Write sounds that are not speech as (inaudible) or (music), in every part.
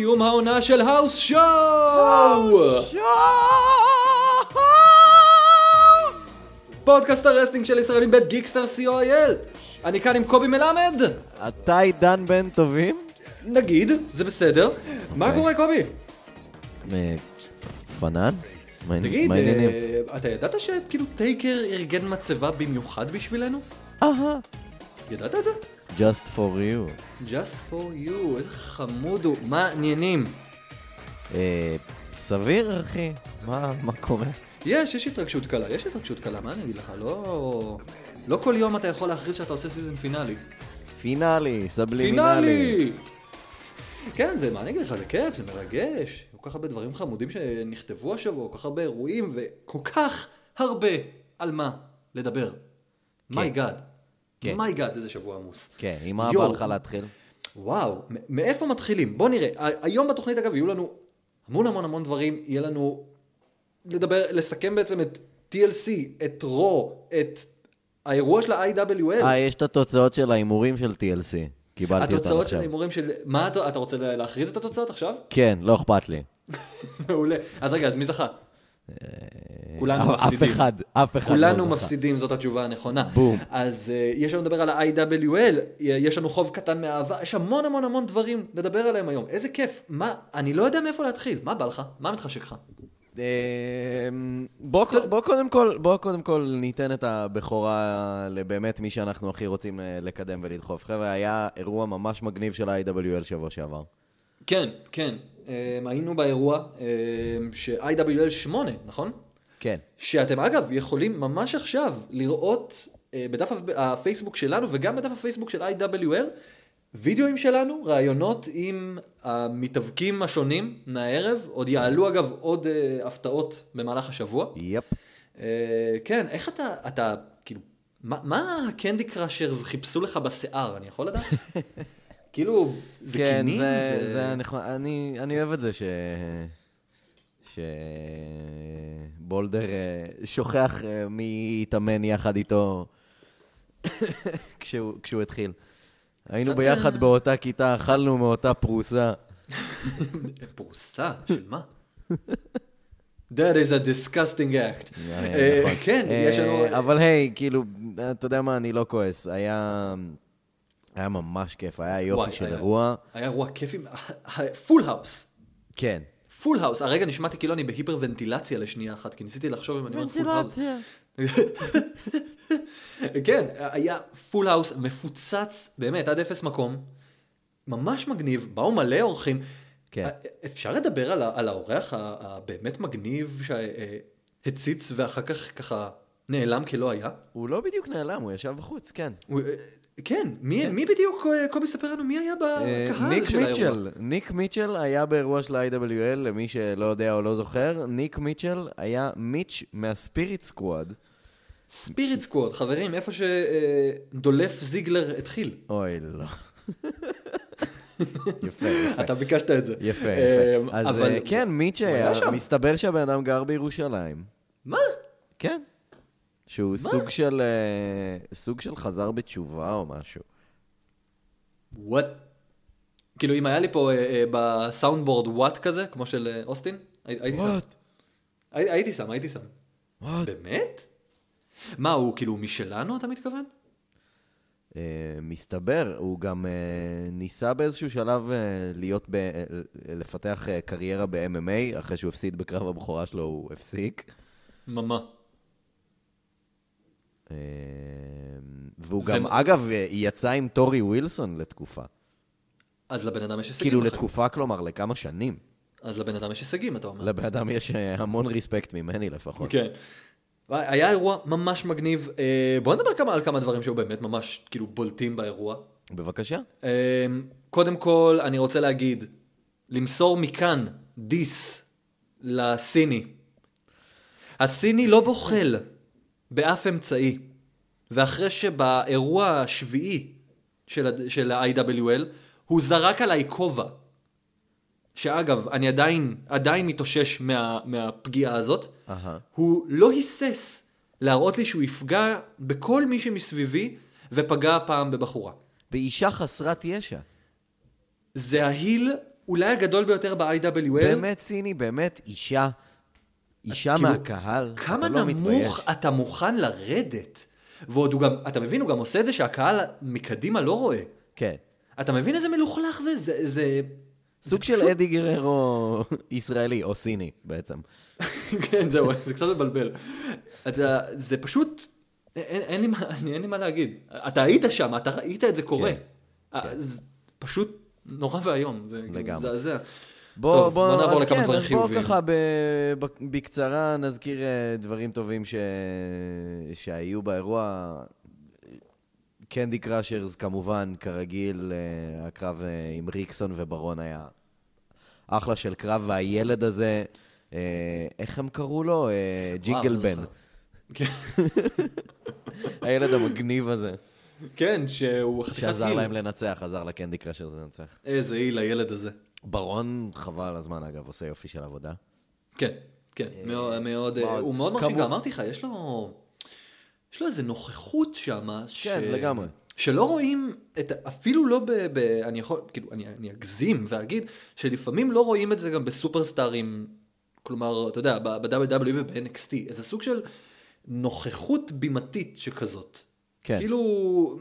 סיום העונה של האוס שואו! פודקאסט הרסטינג של ישראלים בית גיקסטר co.il אני כאן עם קובי מלמד אתה עידן בן טובים? נגיד, זה בסדר מה אוקיי. קורה קובי? אה, פנן? תגיד? אה, אתה ידעת שכאילו טייקר ארגן מצבה במיוחד בשבילנו? אהה. ידעת את זה? Just for you. Just for you, איזה חמוד הוא, מה העניינים? אה, סביר, אחי. מה מה קורה? יש, יש התרגשות קלה, יש התרגשות קלה, מה אני אגיד לך, לא... לא כל יום אתה יכול להכריז שאתה עושה season finale. finale, סבלימינלי. finale! כן, זה, מה אני אגיד לך, זה כיף, זה מרגש. כל כך הרבה דברים חמודים שנכתבו השבוע, כל כך הרבה אירועים, וכל כך הרבה על מה לדבר. my God. כן. my God, איזה שבוע עמוס. כן, עם מה. בא לך להתחיל? וואו, מאיפה מתחילים? בוא נראה. היום בתוכנית, אגב, יהיו לנו המון המון המון דברים. יהיה לנו לדבר, לסכם בעצם את TLC, את רו, את האירוע של ה-IWL. אה, יש את התוצאות של ההימורים של TLC. קיבלתי אותם התוצאות של עכשיו. ההימורים של... מה אתה, אתה רוצה להכריז את התוצאות עכשיו? כן, לא אכפת לי. (laughs) מעולה. אז רגע, אז מי זכה? כולנו אף מפסידים. אחד, אף אחד לא כולנו זכה. מפסידים, זאת התשובה הנכונה. בום. אז uh, יש לנו לדבר על ה-IWL, יש לנו חוב קטן מאהבה, יש המון המון המון דברים לדבר עליהם היום. איזה כיף. מה, אני לא יודע מאיפה להתחיל. מה בא לך? מה מתחשק לך? אה, בוא, בוא, קודם כל, בוא קודם כל ניתן את הבכורה לבאמת מי שאנחנו הכי רוצים אה, לקדם ולדחוף. חבר'ה, היה אירוע ממש מגניב של ה-IWL שבוע שעבר. כן, כן. Um, היינו באירוע um, ש-IWL 8, נכון? כן. שאתם אגב יכולים ממש עכשיו לראות אה, בדף הפ- הפייסבוק שלנו וגם בדף הפייסבוק של IWL וידאוים שלנו, ראיונות עם המתאבקים השונים מהערב, עוד יעלו אגב עוד אה, הפתעות במהלך השבוע. יפ. אה, כן, איך אתה, אתה, כאילו, מה, מה הקנדי קראשרס חיפשו לך בשיער, אני יכול לדעת? (laughs) כאילו, זה כן, קינים? זה, זה נחמד. אני, אני אוהב את זה ש... שבולדר אה, שוכח אה, מי התאמן יחד איתו (coughs) כשהוא, כשהוא התחיל. היינו ביחד באותה כיתה, אכלנו מאותה פרוסה. (laughs) פרוסה, של מה? That is a disgusting act. אה, נכון. כן, יש לנו... אבל היי, כאילו, אתה יודע מה, אני לא כועס. היה... היה ממש כיף, היה יופי וואי, של היה- אירוע. היה אירוע כיפי, full house. כן. full house, הרגע נשמעתי כאילו אני בהיפרוונטילציה לשנייה אחת, כי ניסיתי לחשוב אם אני אומר full house. כן, היה full house מפוצץ, באמת, עד אפס מקום. ממש מגניב, באו מלא אורחים. כן. אפשר לדבר על, על האורח הבאמת מגניב שהציץ ואחר כך ככה נעלם כלא היה? הוא לא בדיוק נעלם, הוא ישב בחוץ, כן. הוא- כן, מי, מי בדיוק, אה, קובי ספר לנו, מי היה אה, בקהל ניק של האירוע? מיטשל, ניק מיטשל היה באירוע של ה-IWL, למי שלא יודע או לא זוכר, ניק מיטשל היה מיץ' מהספיריט סקוואד. ספיריט סקווד, חברים, איפה שדולף זיגלר התחיל. אוי, לא. (laughs) יפה, יפה. אתה ביקשת את זה. יפה, אה, יפה. אז אבל- אה, כן, מיץ' היה. מסתבר שהבן אדם גר בירושלים. מה? כן. שהוא סוג של, אה, סוג של חזר בתשובה או משהו. וואט? כאילו, אם היה לי פה אה, אה, בסאונד בורד וואט כזה, כמו של אה, אוסטין, הי- הייתי שם. הי- הייתי שם, הייתי שם. וואט? באמת? מה, הוא כאילו משלנו, אתה מתכוון? אה, מסתבר, הוא גם אה, ניסה באיזשהו שלב אה, להיות, ב, אה, לפתח אה, קריירה ב-MMA, אחרי שהוא הפסיד בקרב הבכורה שלו, הוא הפסיק. ממה. אה, והוא גם, אגב, אה, יצא עם טורי ווילסון לתקופה. אז לבן אדם יש הישגים. כאילו בחיים. לתקופה, כלומר, לכמה שנים. אז לבן אדם יש הישגים, אתה אומר. לבן אדם יש אה, המון ריספקט ממני לפחות. כן. היה אירוע ממש מגניב. אה, בוא נדבר כמה על כמה דברים שהיו באמת ממש כאילו בולטים באירוע. בבקשה. אה, קודם כל, אני רוצה להגיד, למסור מכאן דיס לסיני, הסיני לא בוחל באף אמצעי, ואחרי שבאירוע השביעי של, של ה-IWL, הוא זרק עליי כובע. שאגב, אני עדיין, עדיין מתאושש מה, מהפגיעה הזאת. אהה. הוא לא היסס להראות לי שהוא יפגע בכל מי שמסביבי, ופגע הפעם בבחורה. באישה חסרת ישע. זה ההיל אולי הגדול ביותר ב-IWL. באמת סיני, באמת אישה. אישה כאילו, מהקהל. כמה אתה לא נמוך מתבייש. אתה מוכן לרדת? ועוד הוא גם, אתה מבין, הוא גם עושה את זה שהקהל מקדימה לא רואה. כן. אתה מבין איזה מלוכלך זה? זה... זה... סוג של אדי גררו ישראלי, או סיני בעצם. (laughs) כן, זהו, זה קצת מבלבל. אתה, זה פשוט, אין, אין, לי, מה- (laughs) אין לי מה להגיד. אתה היית שם, אתה ראית את זה קורה. כן, אה, כן. זה פשוט נורא ואיום. זה לגמרי. מזעזע. בוא, טוב, בוא, בוא נעבור לכמה כן, דברים אז בוא חיוביים. ככה ב, ב, בקצרה נזכיר אה, דברים טובים ש, שהיו באירוע. קנדי קראשרס כמובן, כרגיל, אה, הקרב אה, עם ריקסון וברון היה אחלה של קרב, והילד הזה, איך הם קראו לו? ג'ינגל בן. כן. הילד המגניב הזה, כן, שהוא חתיכת שעזר היל. להם לנצח, עזר לקנדי קראשרס לנצח. איזה היל הילד הזה. ברון, חבל על הזמן אגב, עושה יופי של עבודה. כן, כן, מאוד, מאוד, אה, מאוד. הוא מאוד מרשים, כמו- גם אמרתי לך, יש לו, יש לו איזה נוכחות שם, ש... כן, לגמרי. שלא רואים, את, אפילו לא ב, ב... אני יכול, כאילו, אני, אני אגזים ואגיד, שלפעמים לא רואים את זה גם בסופרסטארים, כלומר, אתה יודע, ב-WWE וב-NXT, איזה סוג של נוכחות בימתית שכזאת. כן. כאילו,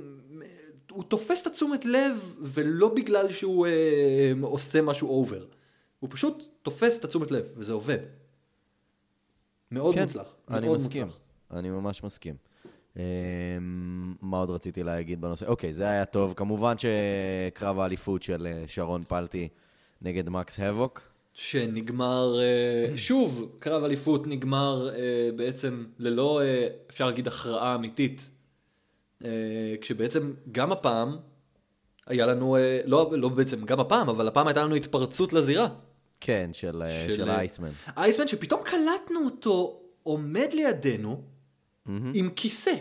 הוא תופס את התשומת לב, ולא בגלל שהוא אה, עושה משהו אובר. הוא פשוט תופס את התשומת לב, וזה עובד. מאוד כן, מוצלח. אני מאוד מסכים. מוצלח. אני ממש מסכים. אמ, מה עוד רציתי להגיד בנושא? אוקיי, זה היה טוב. כמובן שקרב האליפות של אה, שרון פלטי נגד מקס הבוק. שנגמר, אה, שוב, קרב אליפות נגמר אה, בעצם ללא, אה, אפשר להגיד, הכרעה אמיתית. אה, כשבעצם גם הפעם היה לנו, אה, לא, לא בעצם גם הפעם, אבל הפעם הייתה לנו התפרצות לזירה. כן, של, אה, של, של אייסמן. אייסמן שפתאום קלטנו אותו עומד לידינו עם כיסא.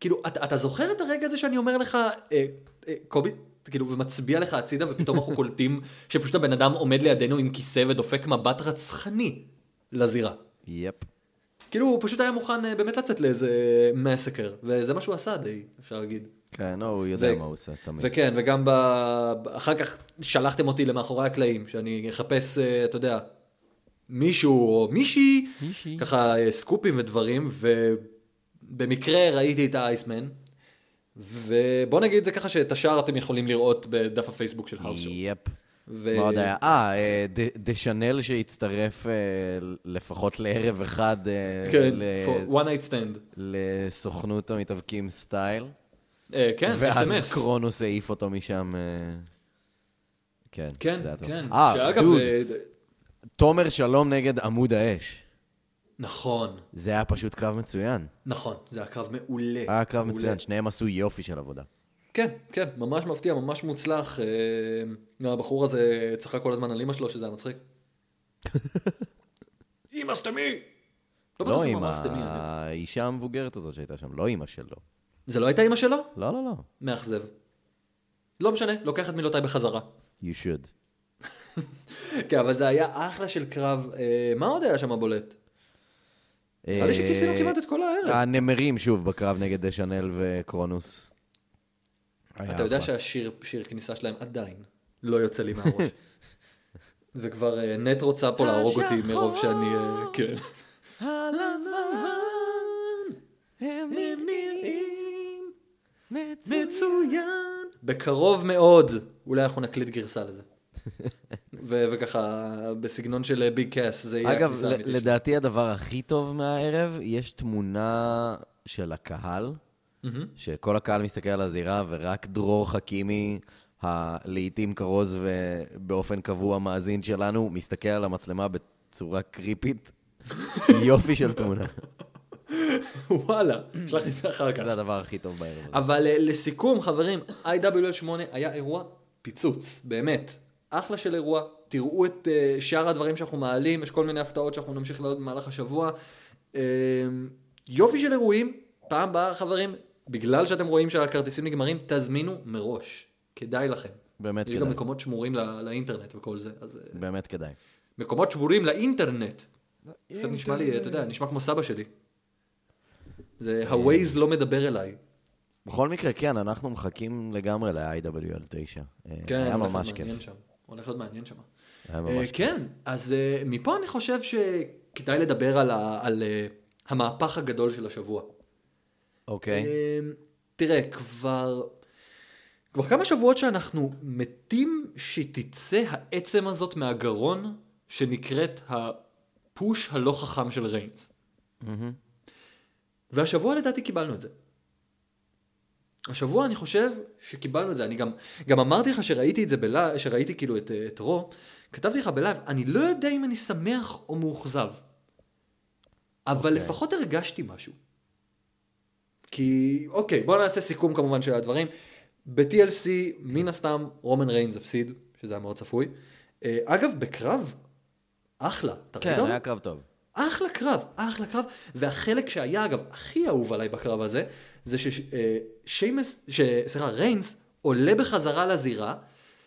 כאילו, אתה, אתה זוכר את הרגע הזה שאני אומר לך, אה, אה, קובי, כאילו, ומצביע לך הצידה, ופתאום אנחנו קולטים שפשוט הבן אדם עומד לידינו עם כיסא ודופק מבט רצחני לזירה. יפ. כאילו, הוא פשוט היה מוכן אה, באמת לצאת לאיזה מסקר, וזה מה שהוא עשה די, אפשר להגיד. כן, לא, הוא יודע ו- מה הוא עושה, תמיד. וכן, וגם ב... אחר כך שלחתם אותי למאחורי הקלעים, שאני אחפש, אה, אתה יודע, מישהו או מישהי, מישהי. ככה אה, סקופים ודברים, ובמקרה ראיתי את האייסמן, ובוא נגיד זה ככה שאת השאר אתם יכולים לראות בדף הפייסבוק של האוס. yep. ו- מה עוד היה? אה, אה, ד- דשנל שהצטרף אה, לפחות לערב אחד אה, כן, ל- for one night stand. לסוכנות המתאבקים סטייל. כן, ואז אס.אם.אס. קרונוס העיף אותו משם. כן, כן. כן. אה, דוד, תומר שלום נגד עמוד האש. נכון, זה היה פשוט קרב מצוין. נכון, זה היה קרב מעולה. היה קרב מעולה. מצוין, שניהם עשו יופי של עבודה. כן, כן, ממש מפתיע, ממש מוצלח. אה, הבחור הזה צחק כל הזמן על אמא שלו, שזה היה מצחיק. (laughs) אמא סתמי! לא בטוח לא. האישה המבוגרת הזאת שהייתה שם, לא אימא שלו. זה לא הייתה אמא שלו? לא, לא, לא. מאכזב. לא משנה, לוקח את מילותיי בחזרה. You should. (laughs) כן, אבל זה היה אחלה של קרב. אה, מה עוד היה שם בולט? נראה לי שכיסינו כמעט את כל הערב. הנמרים שוב בקרב נגד דשנל וקרונוס. אתה יודע. שהשיר שיר כניסה שלהם עדיין לא יוצא לי מהראש. (laughs) וכבר אה, נט רוצה פה להרוג אותי מרוב שאני... אה, כן. הם נראים מצוין. בקרוב מאוד, אולי אנחנו נקליט גרסה לזה. (laughs) ו- וככה, בסגנון של ביג קאס, זה יהיה אגב. לדעתי הדבר הכי טוב מהערב, יש תמונה של הקהל. שכל הקהל מסתכל על הזירה, ורק דרור חכימי, הלעיתים כרוז ובאופן קבוע מאזין שלנו, מסתכל על המצלמה בצורה קריפית. (laughs) יופי של תמונה. וואלה, שלח לי את זה אחר כך. זה הדבר הכי טוב בערב הזה. אבל אה, לסיכום, חברים, IWL 8 היה אירוע פיצוץ, באמת. אחלה של אירוע, תראו את אה, שאר הדברים שאנחנו מעלים, יש כל מיני הפתעות שאנחנו נמשיך לעוד במהלך השבוע. אמ, יופי של אירועים, פעם הבאה חברים, בגלל שאתם רואים שהכרטיסים נגמרים, תזמינו מראש, כדאי לכם. באמת יש גם כדאי. מקומות שמורים לא- לאינטרנט וכל זה, אז אה, באמת כדאי. מקומות שבורים לאינטרנט. זה נשמע לי, אתה יודע, נשמע כמו סבא שלי. זה, ה-Waze לא מדבר אליי. בכל מקרה, כן, אנחנו מחכים לגמרי ל-IWL 9. אה, כן, היה ממש כיף. שם. הולך להיות מעניין שם. היה אה, ממש כיף. כן, אז אה, מפה אני חושב שכדאי לדבר על, ה, על אה, המהפך הגדול של השבוע. אוקיי. אה, תראה, כבר, כבר כמה שבועות שאנחנו מתים שתצא העצם הזאת מהגרון שנקראת ה push הלא חכם של ריינס. מהמם. והשבוע לדעתי קיבלנו את זה. השבוע אני חושב שקיבלנו את זה, אני גם, גם אמרתי לך שראיתי את זה בלייב, שראיתי כאילו את, את רו, כתבתי לך בלייב, אני לא יודע אם אני שמח או מאוכזב, אבל אוקיי. לפחות הרגשתי משהו. כי, אוקיי, בוא נעשה סיכום כמובן של הדברים. ב-TLC, מן הסתם, רומן ריינס הפסיד, שזה היה מאוד צפוי. אה, אגב, בקרב, אחלה. כן, אותו? היה קרב טוב. אחלה קרב, אחלה קרב, והחלק שהיה אגב הכי אהוב עליי בקרב הזה, זה ששיימס, סליחה, ריינס עולה בחזרה לזירה,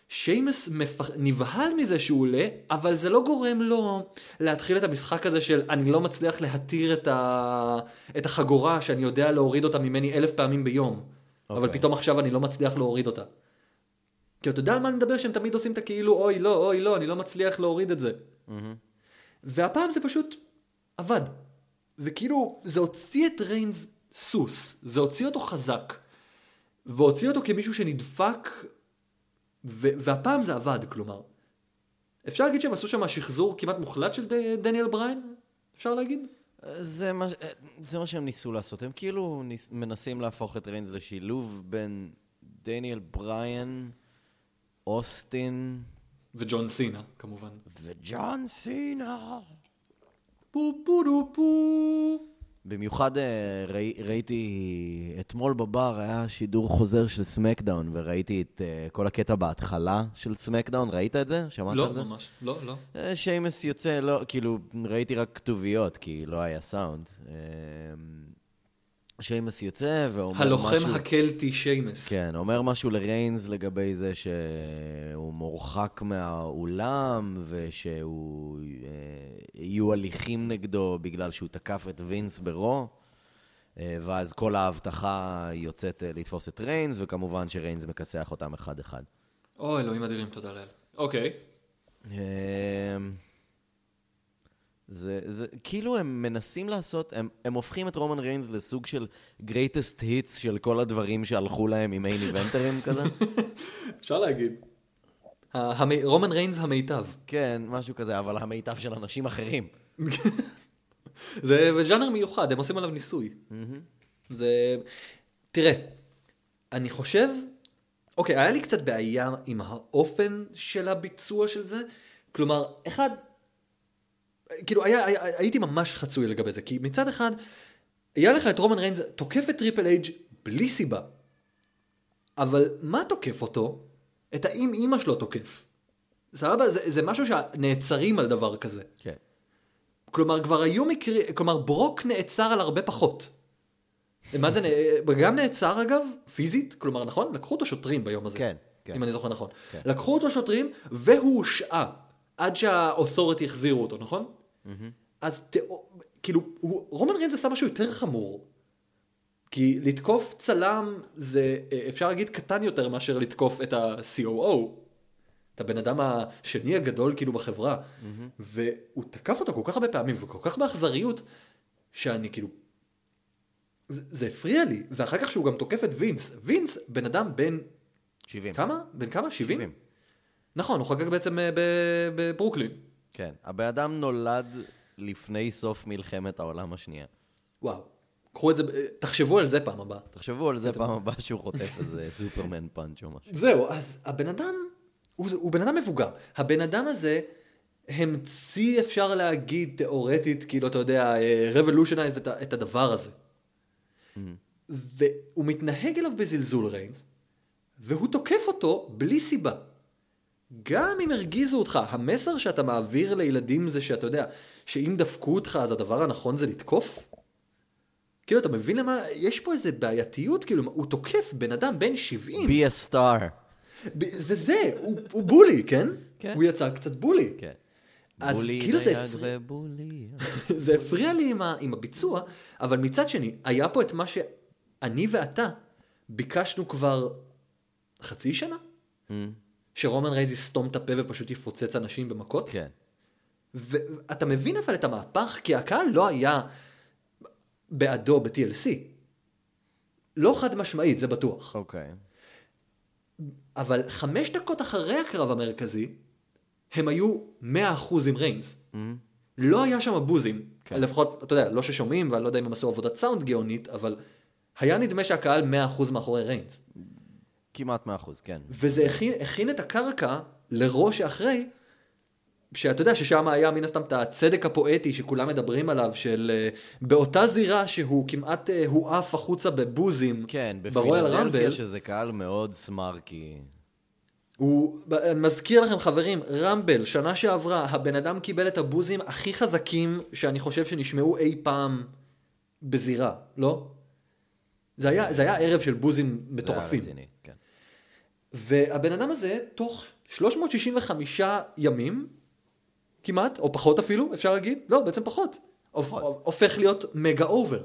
שיימס מפח... נבהל מזה שהוא עולה, אבל זה לא גורם לו להתחיל את המשחק הזה של אני לא מצליח להתיר את, ה... את החגורה שאני יודע להוריד אותה ממני אלף פעמים ביום, אבל אוקיי. פתאום עכשיו אני לא מצליח להוריד אותה. כי אתה יודע על מה אני מדבר שהם תמיד עושים את הכאילו אוי לא, אוי לא, אני לא מצליח להוריד את זה. מהמם. והפעם זה פשוט עבד. וכאילו, זה הוציא את ריינס סוס, זה הוציא אותו חזק, והוציא אותו כמישהו שנדפק, והפעם זה עבד, כלומר. אפשר להגיד שהם עשו שם שחזור כמעט מוחלט של דניאל בריין? אפשר להגיד? זה מה, זה מה שהם ניסו לעשות, הם כאילו ניס, מנסים להפוך את ריינס לשילוב בין דניאל בריין, אוסטין וג'ון סינה, כמובן. וג'ון סינה. פו פו דו פו. במיוחד אה, ראי, ראיתי, אתמול בבר היה שידור חוזר של סמקדאון, וראיתי את אה, כל הקטע בהתחלה של סמקדאון, ראית את זה? שמעת לא, על זה? ממש. לא, לא. אה, שיימס יוצא, לא, כאילו, ראיתי רק כתוביות, כי לא היה סאונד. שיימס יוצא ואומר הלוחם משהו... הקלטי שיימס. כן, אומר משהו לריינס לגבי זה שהוא מורחק מהאולם ושהוא... אה, יהיו הליכים נגדו בגלל שהוא תקף את וינס ברו, אה, ואז כל ההבטחה יוצאת אה, לתפוס את ריינס, וכמובן שריינס מכסח אותם אחד-אחד. אוי, אלוהים אדירים, תודה לאל. אוקיי. אה, זה, זה, כאילו הם מנסים לעשות, הם, הם הופכים את רומן ריינס לסוג של greatest hits של כל הדברים שהלכו להם עם מיין איבנטרים כזה. (laughs) אפשר להגיד. רומן ריינס המיטב. כן, משהו כזה, אבל המיטב של אנשים אחרים. (laughs) זה ז'אנר מיוחד, הם עושים עליו ניסוי. זה... תראה, אני חושב... אוקיי, היה לי קצת בעיה עם האופן של הביצוע של זה. כלומר, אחד, כאילו, היה, היה, הייתי ממש חצוי לגבי זה, כי מצד אחד, היה לך את רומן ריינס תוקף את Triple H בלי סיבה. אבל מה תוקף אותו? את האם אימא שלו תוקף. סבבה? זה, זה משהו שנעצרים על דבר כזה. כן. כלומר, כבר היו מקרים, כלומר, ברוק נעצר על הרבה פחות. מה זה, גם נעצר אגב, פיזית, כלומר, נכון? לקחו אותו שוטרים ביום הזה. כן, כן. אם אני זוכר נכון. כן. לקחו אותו שוטרים, והוא הושעה, עד שהאותוריטי החזירו אותו, נכון? אז. כאילו, הוא... רומן ריינס עשה משהו יותר חמור. כי לתקוף צלם זה, אה, אפשר להגיד, קטן יותר מאשר לתקוף את ה-COO. את הבן אדם השני הגדול כאילו בחברה. והוא תקף אותו כל כך הרבה פעמים וכל כך באכזריות, שאני כאילו... זה, זה הפריע לי. ואחר כך שהוא גם תוקף את וינס. וינס, בן אדם בן... 70. כמה? בן כמה? 70? 70. נכון, הוא חגג בעצם אה, בברוקלין. כן. הבן אדם נולד לפני סוף מלחמת העולם השנייה. וואו. קחו את זה, אה, תחשבו על זה פעם הבאה. תחשבו על זה פעם הבאה שהוא חוטף איזה (laughs) סופרמן פאנץ' או משהו. זהו, אז הבן אדם, הוא, הוא בן אדם מבוגר. הבן אדם הזה המציא, אפשר להגיד, תיאורטית, כאילו, אתה יודע, revolutionized את, את הדבר הזה. והוא מתנהג אליו בזלזול ריינס, והוא תוקף אותו בלי סיבה. גם אם הרגיזו אותך, המסר שאתה מעביר לילדים זה שאתה יודע, שאם דפקו אותך אז הדבר הנכון זה לתקוף? כאילו, אתה מבין למה, יש פה איזה בעייתיות, כאילו, הוא תוקף בן אדם בן 70. be a star. זה זה, הוא, הוא בולי, כן? כן. הוא יצא קצת בולי. כן. אז בולי כאילו זה הפריע- ובולי. (laughs) זה הפריע לי עם, ה, עם הביצוע, אבל מצד שני, היה פה את מה שאני ואתה ביקשנו כבר חצי שנה? שרומן רייז יסתום את הפה ופשוט יפוצץ אנשים במכות? כן. ואתה מבין אבל את המהפך? כי הקהל לא היה בעדו ב-TLC. לא חד משמעית, זה בטוח. אוקיי. אבל חמש דקות אחרי הקרב המרכזי, הם היו 100% עם ריינס. Mm, לא היה שם בוזים. כן. לפחות, אתה יודע, לא ששומעים, ואני לא יודע אם הם עשו עבודת סאונד גאונית, אבל היה נדמה שהקהל 100% מאחורי ריינס. כמעט 100%, כן. וזה הכין, הכין את הקרקע לראש שאחרי, שאתה יודע ששם היה מן הסתם את הצדק הפואטי שכולם מדברים עליו, של אה, באותה זירה שהוא כמעט אה, הועף החוצה בבוזים, כן, בפילדלפיה, שזה קהל מאוד סמארקי. הוא, אני מזכיר לכם חברים, רמבל, שנה שעברה, הבן אדם קיבל את הבוזים הכי חזקים שאני חושב שנשמעו אי פעם בזירה, לא? זה היה, זה היה ערב של בוזים מטורפים. זה היה רציני. והבן אדם הזה, תוך 365 ימים, כמעט, או פחות אפילו, אפשר להגיד, לא, בעצם פחות, פחות. הופך להיות mega over.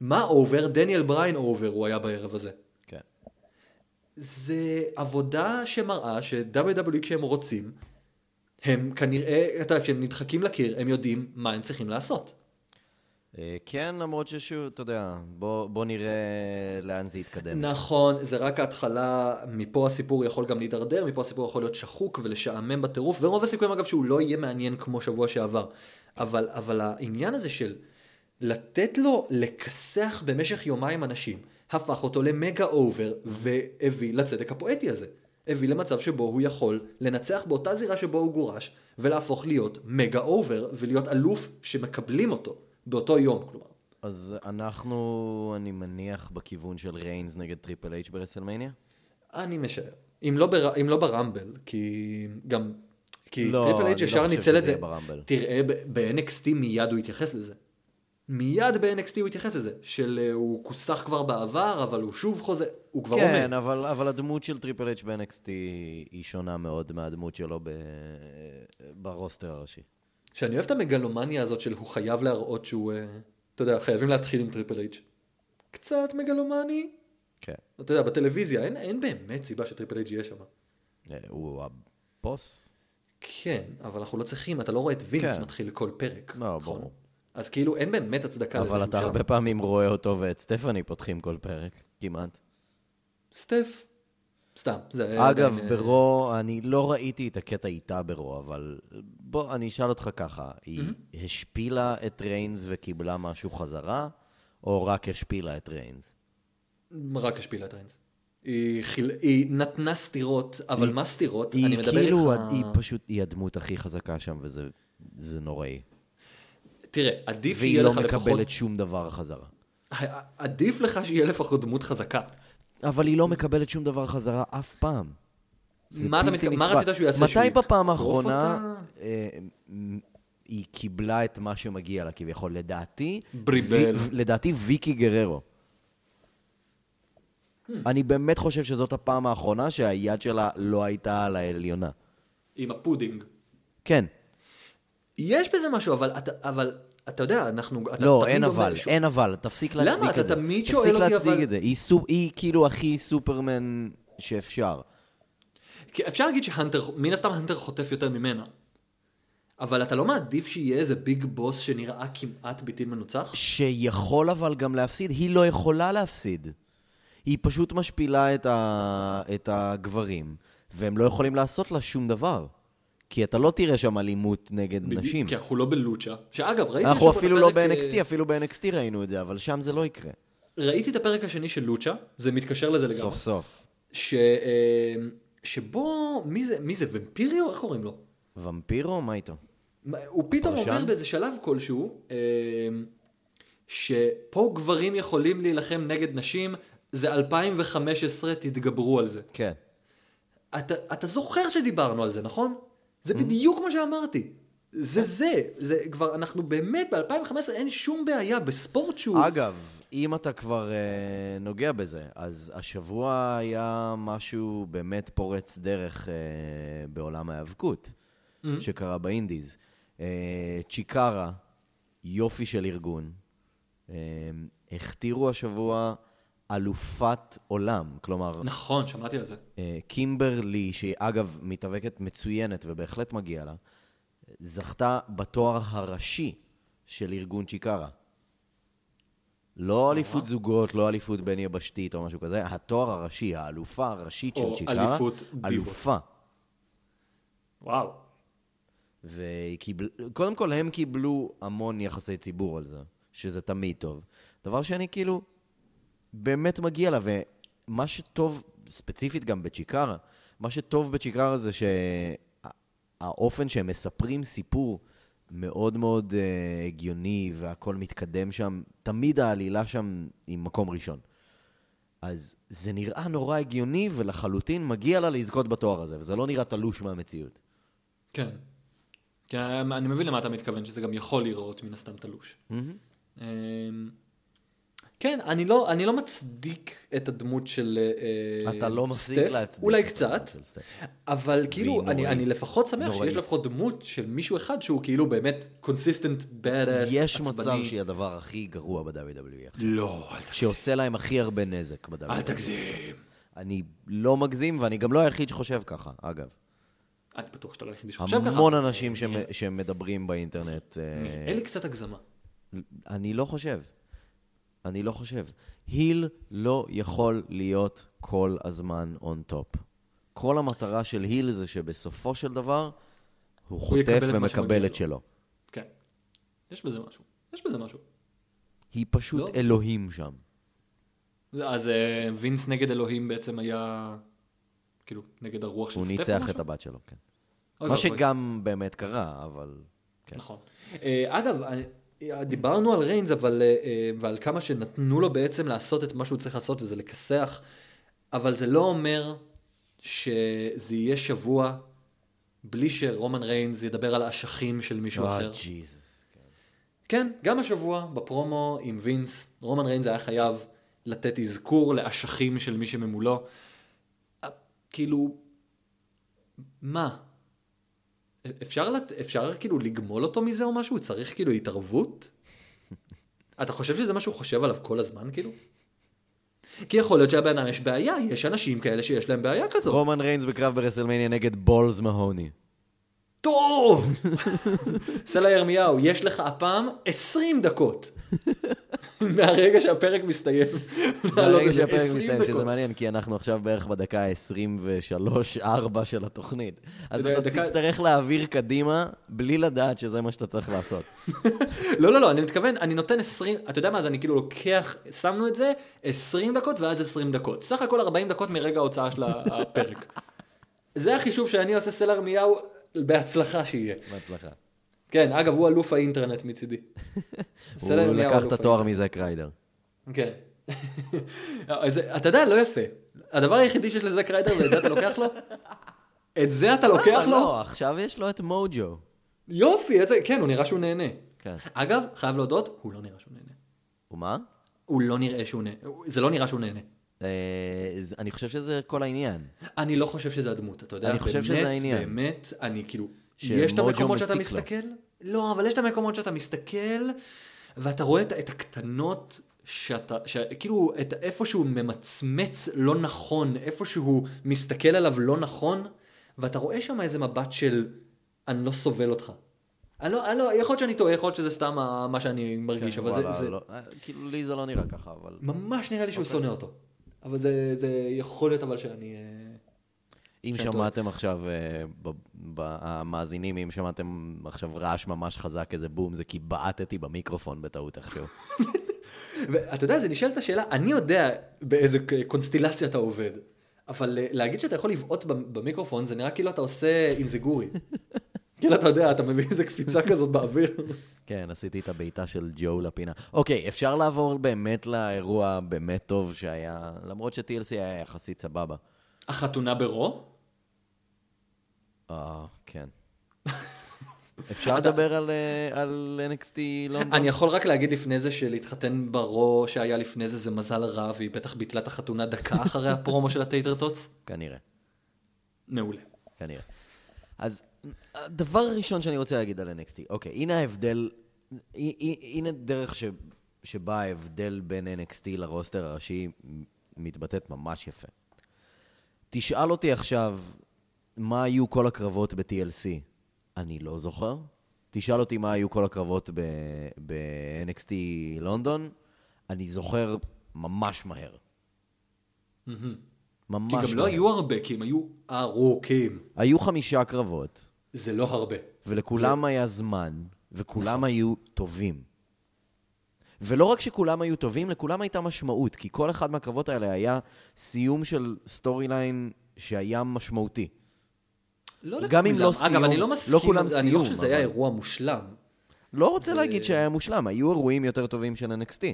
מה over? דניאל בריין over הוא היה בערב הזה. כן. זה עבודה שמראה ש-WWE כשהם רוצים, הם כנראה, אתה יודע, כשהם נדחקים לקיר, הם יודעים מה הם צריכים לעשות. אה, כן, למרות ששוב, אתה יודע, בוא בוא נראה לאן זה יתקדם. נכון, זה רק ההתחלה, מפה הסיפור יכול גם להידרדר, מפה הסיפור יכול להיות שחוק ולשעמם בטירוף, ורוב הסיכויים אגב שהוא לא יהיה מעניין כמו שבוע שעבר. אבל, אבל העניין הזה של לתת לו לכסח במשך יומיים אנשים, הפך אותו ל mega over והביא לצדק הפואטי הזה. הביא למצב שבו הוא יכול לנצח באותה זירה שבו הוא גורש, ולהפוך להיות mega over ולהיות אלוף שמקבלים אותו באותו יום, כלומר. אז אנחנו, אני מניח, בכיוון של ריינס נגד Triple H ברסלמניה? אני משער. אם לא, בר... אם לא ב Rumble, כי גם... כי לא, Triple H אני ישר לא ניצל את זה. ב Rumble. תראה, ב-NXT מיד הוא יתייחס לזה. מיד ב-NXT הוא יתייחס לזה. של אה, הוא כוסח כבר בעבר, אבל הוא שוב חוזר, הוא כבר כן, אומר. אבל, אבל הדמות של Triple H ב-NXT היא שונה מאוד מהדמות שלו ב... ב roster הראשי. שאני אוהב את המגלומניה הזאת של הוא חייב להראות שהוא, אה, אתה יודע, חייבים להתחיל עם Triple H. קצת מגלומני. כן. אתה יודע, בטלוויזיה, אין, אין באמת סיבה ש Triple H יהיה שם. אה, הוא הבוס? כן, אבל אנחנו לא צריכים, אתה לא רואה את וינס כן. מתחיל כל פרק. לא, נכון? ברור. אז כאילו אין באמת הצדקה לזה אבל אתה שם. הרבה פעמים רואה אותו ואת סטפני פותחים כל פרק, כמעט. סטף. סתם. זה אגב, עדיין, אה, ברו, אני לא ראיתי את הקטע איתה ברו, אבל בוא, אני אשאל אותך ככה, היא השפילה את ריינס וקיבלה משהו חזרה, או רק השפילה את ריינס? רק השפילה את ריינס. היא, חיל... היא נתנה סטירות, אבל מה סטירות? אני היא מדבר כאילו, איתך... היא פשוט, היא הדמות הכי חזקה שם, וזה זה נוראי. תראה, עדיף והיא שיהיה לא לך לפחות... מקבלת שום דבר חזרה. עדיף לך שיהיה לפחות דמות חזקה. אבל היא לא מקבלת שום דבר חזרה אף פעם. מה אתה מת- מה. רצית שהוא יעשה? מתי בפעם האחרונה? אה, היא קיבלה את מה שמגיע לה כביכול? לדעתי, בריבל. לדעתי ויקי גררו. Hmm. אני באמת חושב שזאת הפעם האחרונה שהיד שלה לא הייתה על העליונה. עם הפודינג. כן. יש בזה משהו, אבל אתה, אבל, אתה יודע, אנחנו... אתה לא, אין אבל, ש- אין אבל, תפסיק למה? להצדיק אתה את זה. תמיד שואל אותי, תפסיק להצדיק אבל- את זה. היא סופ- היא כאילו הכי סופרמן שאפשר. כי אפשר להגיד שהנטר, מן הסתם הנטר חוטף יותר ממנה. אבל אתה לא מעדיף שיהיה איזה big boss שנראה כמעט בלתי מנוצח? שיכול אבל גם להפסיד, היא לא יכולה להפסיד. היא פשוט משפילה את, ה... את הגברים, והם לא יכולים לעשות לה שום דבר. כי אתה לא תראה שם אלימות נגד נשים. כי אנחנו לא בלוצ'ה. שאגב, ראיתי אנחנו אפילו לא הפרק, ב-NXT, אה, אפילו ב-NXT ראינו את זה, אבל שם זה לא יקרה. ראיתי את הפרק השני של לוצ'ה, זה מתקשר לזה לגמרי. סוף סוף. ש... שבו, מי זה, מי זה, ומפיריו? איך קוראים לו? ומפירו? מה איתו? הוא פתאום פרשן? אומר באיזה שלב כלשהו, אה, שפה גברים יכולים להילחם נגד נשים, זה 2015, תתגברו על זה. כן. אתה, אתה זוכר שדיברנו על זה, נכון? זה בדיוק מה שאמרתי. זה זה, זה כבר, אנחנו באמת ב-2015 אין שום בעיה בספורט שהוא... אגב, אם אתה כבר uh, נוגע בזה, אז השבוע היה משהו באמת פורץ דרך uh, בעולם ההיאבקות, mm-hmm. שקרה באינדיז. Uh, צ'יקרה, יופי של ארגון, uh, הכתירו השבוע אלופת עולם, כלומר... נכון, שמעתי על זה. uh, קימברלי, שהיא אגב מתאבקת מצוינת ובהחלט מגיע לה, זכתה בתואר הראשי של ארגון צ'יקרה. לא אליפות זוגות, לא אליפות בין יבשתית או משהו כזה, התואר הראשי, האלופה הראשית של או צ'יקרה, אליפות דיבות. אלופה. וואו. והיא קיבל... קודם כל, הם קיבלו המון יחסי ציבור על זה, שזה תמיד טוב. דבר שני, כאילו, באמת מגיע לה, ומה שטוב, ספציפית גם בצ'יקרה, מה שטוב בצ'יקרה זה שהאופן שהם מספרים סיפור מאוד מאוד uh, הגיוני, והכל מתקדם שם, תמיד העלילה שם היא מקום ראשון. אז זה נראה נורא הגיוני, ולחלוטין מגיע לה לזכות בתואר הזה, וזה לא נראה תלוש מהמציאות. כן. כן, אני מבין למה אתה מתכוון, שזה גם יכול להיראות מן הסתם תלוש. אמ, כן, אני לא, אני לא מצדיק את הדמות של אה, אתה לא מפסיק סטף, להצדיק. אולי קצת, סטף. אבל כאילו, אני. אני לפחות שמח נוראית. שיש לפחות דמות של מישהו אחד שהוא כאילו באמת consistent, badass, עצבני. יש מצב שהיא הדבר הכי גרוע ב-WWE. לא, אל תגזים. שעושה להם הכי הרבה נזק ב-WWE. אל תגזים. אני לא מגזים, ואני גם לא היחיד שחושב ככה, אגב. אני בטוח שאתה לא היחידי שחושב ככה. המון אנשים שמ- שמדברים באינטרנט. אה, אין לי קצת הגזמה. אני לא חושב. אני לא חושב. heel לא יכול להיות כל הזמן on top. כל המטרה של heel זה שבסופו של דבר הוא חוטף מה שמגיע ומקבל. את שלו. כן. יש בזה משהו. יש בזה משהו. היא פשוט לא. אלוהים שם. אז אה, וינס נגד אלוהים בעצם היה, כאילו, נגד הרוח של הוא סטף או ניצח? את הבת שלו, כן. אוי מה ואבוי. שגם באמת קרה, אבל... כן. נכון. אה, אגב, דיברנו על ריינס, אבל, אה, אה, ועל כמה שנתנו לו בעצם לעשות את מה שהוא צריך לעשות, וזה לכסח, אבל זה לא אומר שזה יהיה שבוע בלי שרומן ריינס ידבר על האשכים של מישהו אה, אחר. ג'יזוס. כן, גם השבוע בפרומו עם וינס, רומן ריינס היה חייב לתת אזכור לאשכים של מי שממולו. כאילו, מה? אפשר, לת... אפשר כאילו לגמול אותו מזה או משהו? צריך כאילו התערבות? אתה חושב שזה מה שהוא חושב עליו כל הזמן כאילו? כי יכול להיות שהבן אדם יש בעיה, יש אנשים כאלה שיש להם בעיה כזאת. רומן ריינס בקרב ברסלמניה נגד בולס מהוני. טוב! סלע ירמיהו, יש לך הפעם 20 דקות. מהרגע שהפרק מסתיים. את זה, שהפרק 20 מסתיים. שזה מעניין, כי אנחנו עכשיו בערך בדקה ה-23-4 של התוכנית. אז אתה תצטרך להעביר קדימה בלי לדעת שזה מה שאתה צריך לעשות. (laughs) לא, לא, לא, אני מתכוון, אני נותן 20, אתה יודע מה, אז אני כאילו לוקח, שמנו את זה, 20 דקות ואז 20 דקות. סך הכל 40 דקות מרגע ההוצאה של הפרק. זה החישוב שאני עושה סלע ירמיהו, בהצלחה שיהיה. בהצלחה. כן, אגב, הוא אלוף האינטרנט מצידי. (laughs) הוא לקח את התואר מזק ריידר. כן. (laughs) אתה יודע, לא יפה. הדבר היחידי שיש לזק ריידר ואת זה אתה לוקח לו? (laughs) את זה אתה לוקח לו? לא, עכשיו יש לו את מוג'ו. יופי, איזה- כן, הוא נראה שהוא נהנה. כן. אגב, חייב להודות, הוא לא נראה שהוא נהנה. ומה? הוא לא נראה שהוא נהנה. זה לא נראה שהוא נהנה. אה, אני חושב שזה כל העניין. אני לא חושב שזה הדמות, אתה יודע? אני חושב באמת, שזה העניין. באמת, אני כאילו... יש את המקומות שאתה לו. מסתכל? לא, אבל יש את המקומות שאתה מסתכל, ואתה רואה את, את הקטנות שאתה, כאילו, את איפה שהוא ממצמץ לא נכון, איפה שהוא מסתכל עליו לא נכון, ואתה רואה שם איזה מבט של, אני לא סובל אותך. אני לא, אני לא, יכול להיות שאני טועה, יכול להיות שזה סתם מה שאני מרגיש, אבל כן, וואלה, זה, זה לא- אה, כאילו לי זה לא נראה ככה, אבל... ממש נראה לי שהוא אוקיי. שונא אותו. אבל זה, זה יכול להיות אבל שאני... אה, אם שמעתם עכשיו, אה, ב- ב- המאזינים, אם שמעתם עכשיו רעש ממש חזק, איזה בום, זה כי בעטתי במיקרופון בטעות איכשהו. (laughs) ואתה יודע, זה נשאלת השאלה, אני יודע באיזה קונסטילציה אתה עובד, אבל אה, להגיד שאתה יכול לבעוט במ- במיקרופון, זה נראה כאילו אתה עושה אינזיגורי. (laughs) כאילו, אתה יודע, אתה מביא איזה קפיצה כזאת באוויר. כן, עשיתי את הבעיטה של ג'ו לפינה. אוקיי, אפשר לעבור באמת לאירוע באמת טוב שהיה, למרות ש-TLC היה יחסית סבבה. החתונה ברו? כן. (laughs) אפשר לדבר על, אה, על NXT לונדון? אני יכול רק להגיד לפני זה שלהתחתן ברו שהיה לפני זה זה מזל רע, והיא בטח ביטלה את החתונה דקה אחרי הפרומו של ה tater tots. כנראה, מעולה. כנראה. אז הדבר הראשון שאני רוצה להגיד על NXT, אוקיי, הנה ההבדל, הנה דרך ש, שבה ההבדל בין NXT לרוסטר הראשי מתבטאת ממש יפה. תשאל אותי עכשיו, מה היו כל הקרבות ב-TLC? אני לא זוכר. תשאל אותי מה היו כל הקרבות ב- ב-NXT לונדון, אני זוכר ממש מהר. ממש כי מהר. גם לא היו הרבה, כי הם היו ארוכים. היו חמישה קרבות, זה לא הרבה. ולכולם היה זמן, וכולם היו טובים. ולא רק שכולם היו טובים, לכולם הייתה משמעות, כי כל אחד מהקרבות האלה היה סיום של storyline שהיה משמעותי. לא גם אם לכולם. לא אגב, סיום, אני לא לא מסכים, כולם אני לא סיום, חושב שזה היה אבל- אירוע מושלם. לא רוצה זה- להגיד שהיה מושלם, היו אירועים יותר טובים של NXT.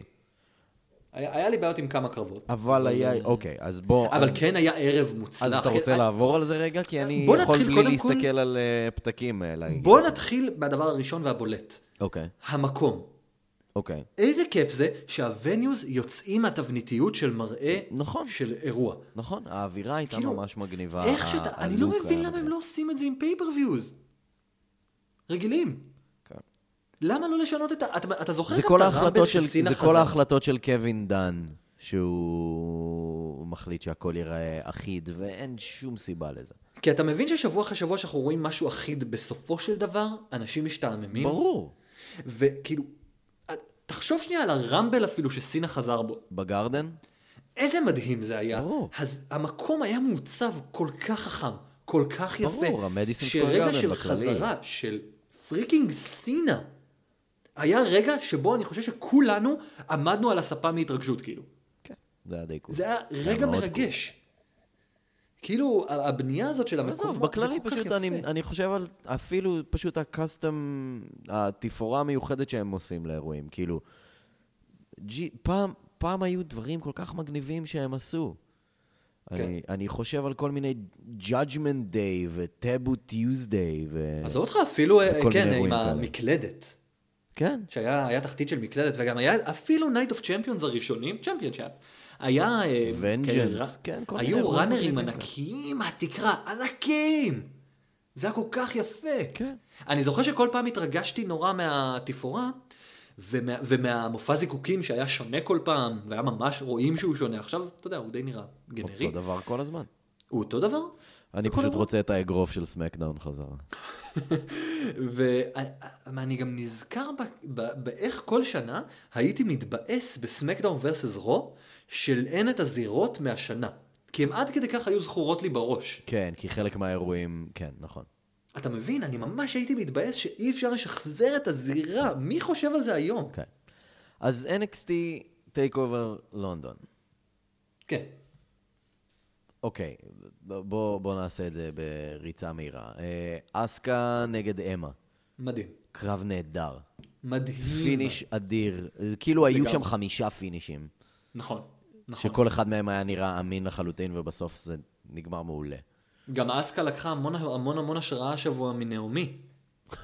היה היה לי בעיות עם כמה קרבות. אבל היה, אוקיי, אז בוא... אבל אז- כן היה ערב מוצלח. אז אתה כן, רוצה אני- לעבור על זה רגע? כי אני יכול בלי קודם כל- להסתכל על אה, פתקים. אה, להגיד. בוא נתחיל מהדבר הראשון והבולט. אוקיי, המקום. אוקיי. איזה כיף זה שה venues יוצאים מהתבניתיות של מראה נכון. של אירוע. נכון, האווירה הייתה כאילו, ממש מגניבה. איך שאתה, אני לא מבין למה הם. לא עושים את זה עם pay-per-views. רגילים. למה לא לשנות את ה... אתה, אתה זוכר זה גם כל את הרמבל של, שסינה זה חזר? כל ההחלטות של קווין דן, שהוא מחליט שהכל ייראה אחיד, ואין שום סיבה לזה. כי אתה מבין ששבוע אחרי שבוע שאנחנו רואים משהו אחיד בסופו של דבר, אנשים משתעממים. ברור. וכאילו, תחשוב שנייה על הרמבל אפילו שסינה חזר בו. בגרדן? איזה מדהים זה היה. ברור. אז המקום היה מעוצב כל כך חכם, כל כך יפה. ברור, המדיסון סקוור שרגע גארדן של בכללי. חזרה של freaking סינה, היה רגע שבו אני חושב שכולנו עמדנו על הספה מהתרגשות, כאילו. כן. זה היה די cool. זה היה רגע מרגש. כאילו, הבנייה הזאת של המקום, עזוב, זה בכללי כל כך פשוט. אני, אני חושב על אפילו פשוט ה custom, התפאורה המיוחדת שהם עושים לאירועים. כאילו, gee, פעם, פעם היו דברים כל כך מגניבים שהם עשו. כן. אני, אני חושב על כל מיני Judgment Day וטאבו Tuesday ו... עזוב אותך אפילו, אה, כן, עם כאלה. המקלדת. כן. שהיה היה תחתית של מקלדת, וגם היה אפילו Night of Champions הראשונים, צ'מפיונשאפ. היה... אה, Vengeance, כאלה- כן, כל מיני היו ראנרים ענקיים מהתקרה, ענקים! זה היה כל כך יפה. כן. אני זוכר שכל פעם התרגשתי נורא מהתפאורה, ומה, ומהמופע זיקוקים שהיה שונה כל פעם, והיה ממש, רואים שהוא שונה. עכשיו, אתה יודע, הוא די נראה גנרי. אותו דבר כל הזמן. הוא אותו דבר? אני פשוט? רוצה את האגרוף של סמקדאון חזרה. (laughs) ואני גם נזכר ב- ב- באיך כל שנה הייתי מתבאס בסמקדאון ורסס רו, של אין את הזירות מהשנה. כי הם עד כדי כך היו זכורות לי בראש. כן, כי חלק מהאירועים, כן, נכון. אתה מבין? אני ממש הייתי מתבאס שאי אפשר לשחזר את הזירה. מי חושב על זה היום? כן. אז NXT TakeOver לונדון. כן. אוקיי, בוא, בוא נעשה את זה בריצה מהירה. אה, אסקה נגד אמה. מדהים. קרב נהדר. מדהים. finish אדיר. כאילו היו. שם חמישה פינישים. נכון. נכון. שכל אחד מהם היה נראה אמין לחלוטין, ובסוף זה נגמר מעולה. גם אסקה לקחה המון המון המון השראה השבוע מנעמי. (laughs)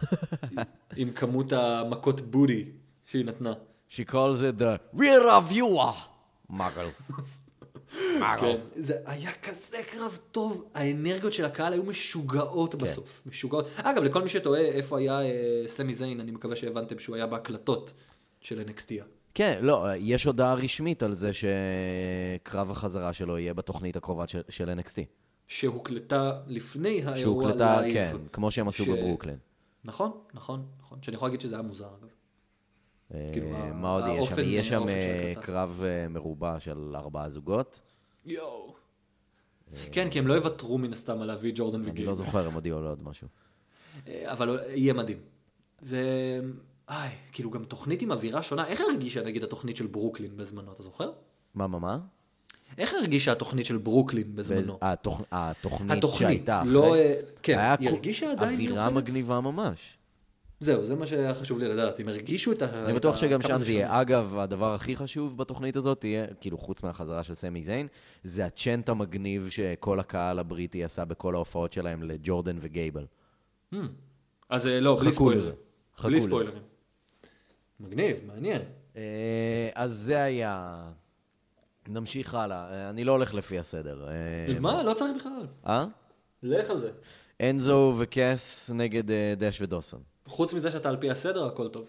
עם כמות המכות בודי שהיא נתנה. She calls it the rear of you, מגל. (laughs) כן. זה היה כזה קרב טוב, האנרגיות של הקהל היו משוגעות כן. בסוף. משוגעות. אגב, לכל מי שתוהה איפה היה אה, סמי זיין, אני מקווה שהבנתם שהוא היה בהקלטות של NXT. כן, לא, יש הודעה רשמית על זה שקרב החזרה שלו יהיה בתוכנית הקרובה של, של NXT. שהוקלטה לפני האירוע שהוקלטה, live. כן, כמו שהם עשו ש- בברוקלין. נכון, נכון, נכון. שאני יכול להגיד שזה היה מוזר, אגב. כאילו, אה, מה עוד יהיה שם? יהיה שם אה. קרב אה, מרובע של ארבעה זוגות. יואו. כן, כי הם לא יוותרו מן הסתם על להביא ג'ורדן אני וגייבל. לא זוכר, הם הודיעו לו עוד משהו. אבל יהיה מדהים. זה... איי, כאילו גם תוכנית עם אווירה שונה. איך הרגישה נגיד התוכנית של ברוקלין בזמנו, אתה זוכר? מה, מה, מה? איך הרגישה התוכנית של ברוקלין בזמנו? התוכ- התוכנית התוכנית, שהייתה לא, אחרי. אה, כן, היה היא הרגישה עדיין אווירה? מגניבה ממש. זהו, זה מה שהיה חשוב לי לדעת. אם הרגישו את ה... אני בטוח שגם שם זה. יהיה. אגב, הדבר הכי חשוב בתוכנית הזאת תהיה, כאילו, חוץ מהחזרה של סמי זיין, זה הצ'נט המגניב שכל הקהל הבריטי עשה בכל ההופעות שלהם לג'ורדן וגייבל. אז אה, לא, בלי ספוילרים. בלי. ספוילרים. מגניב, מעניין. אה, אז זה היה... נמשיך הלאה. אה, אני לא הולך לפי הסדר. מה? לא צריך בכלל. אה? לך על זה. אנזו וקאס נגד דש ודוסון. חוץ מזה שאתה על פי הסדר, הכל טוב.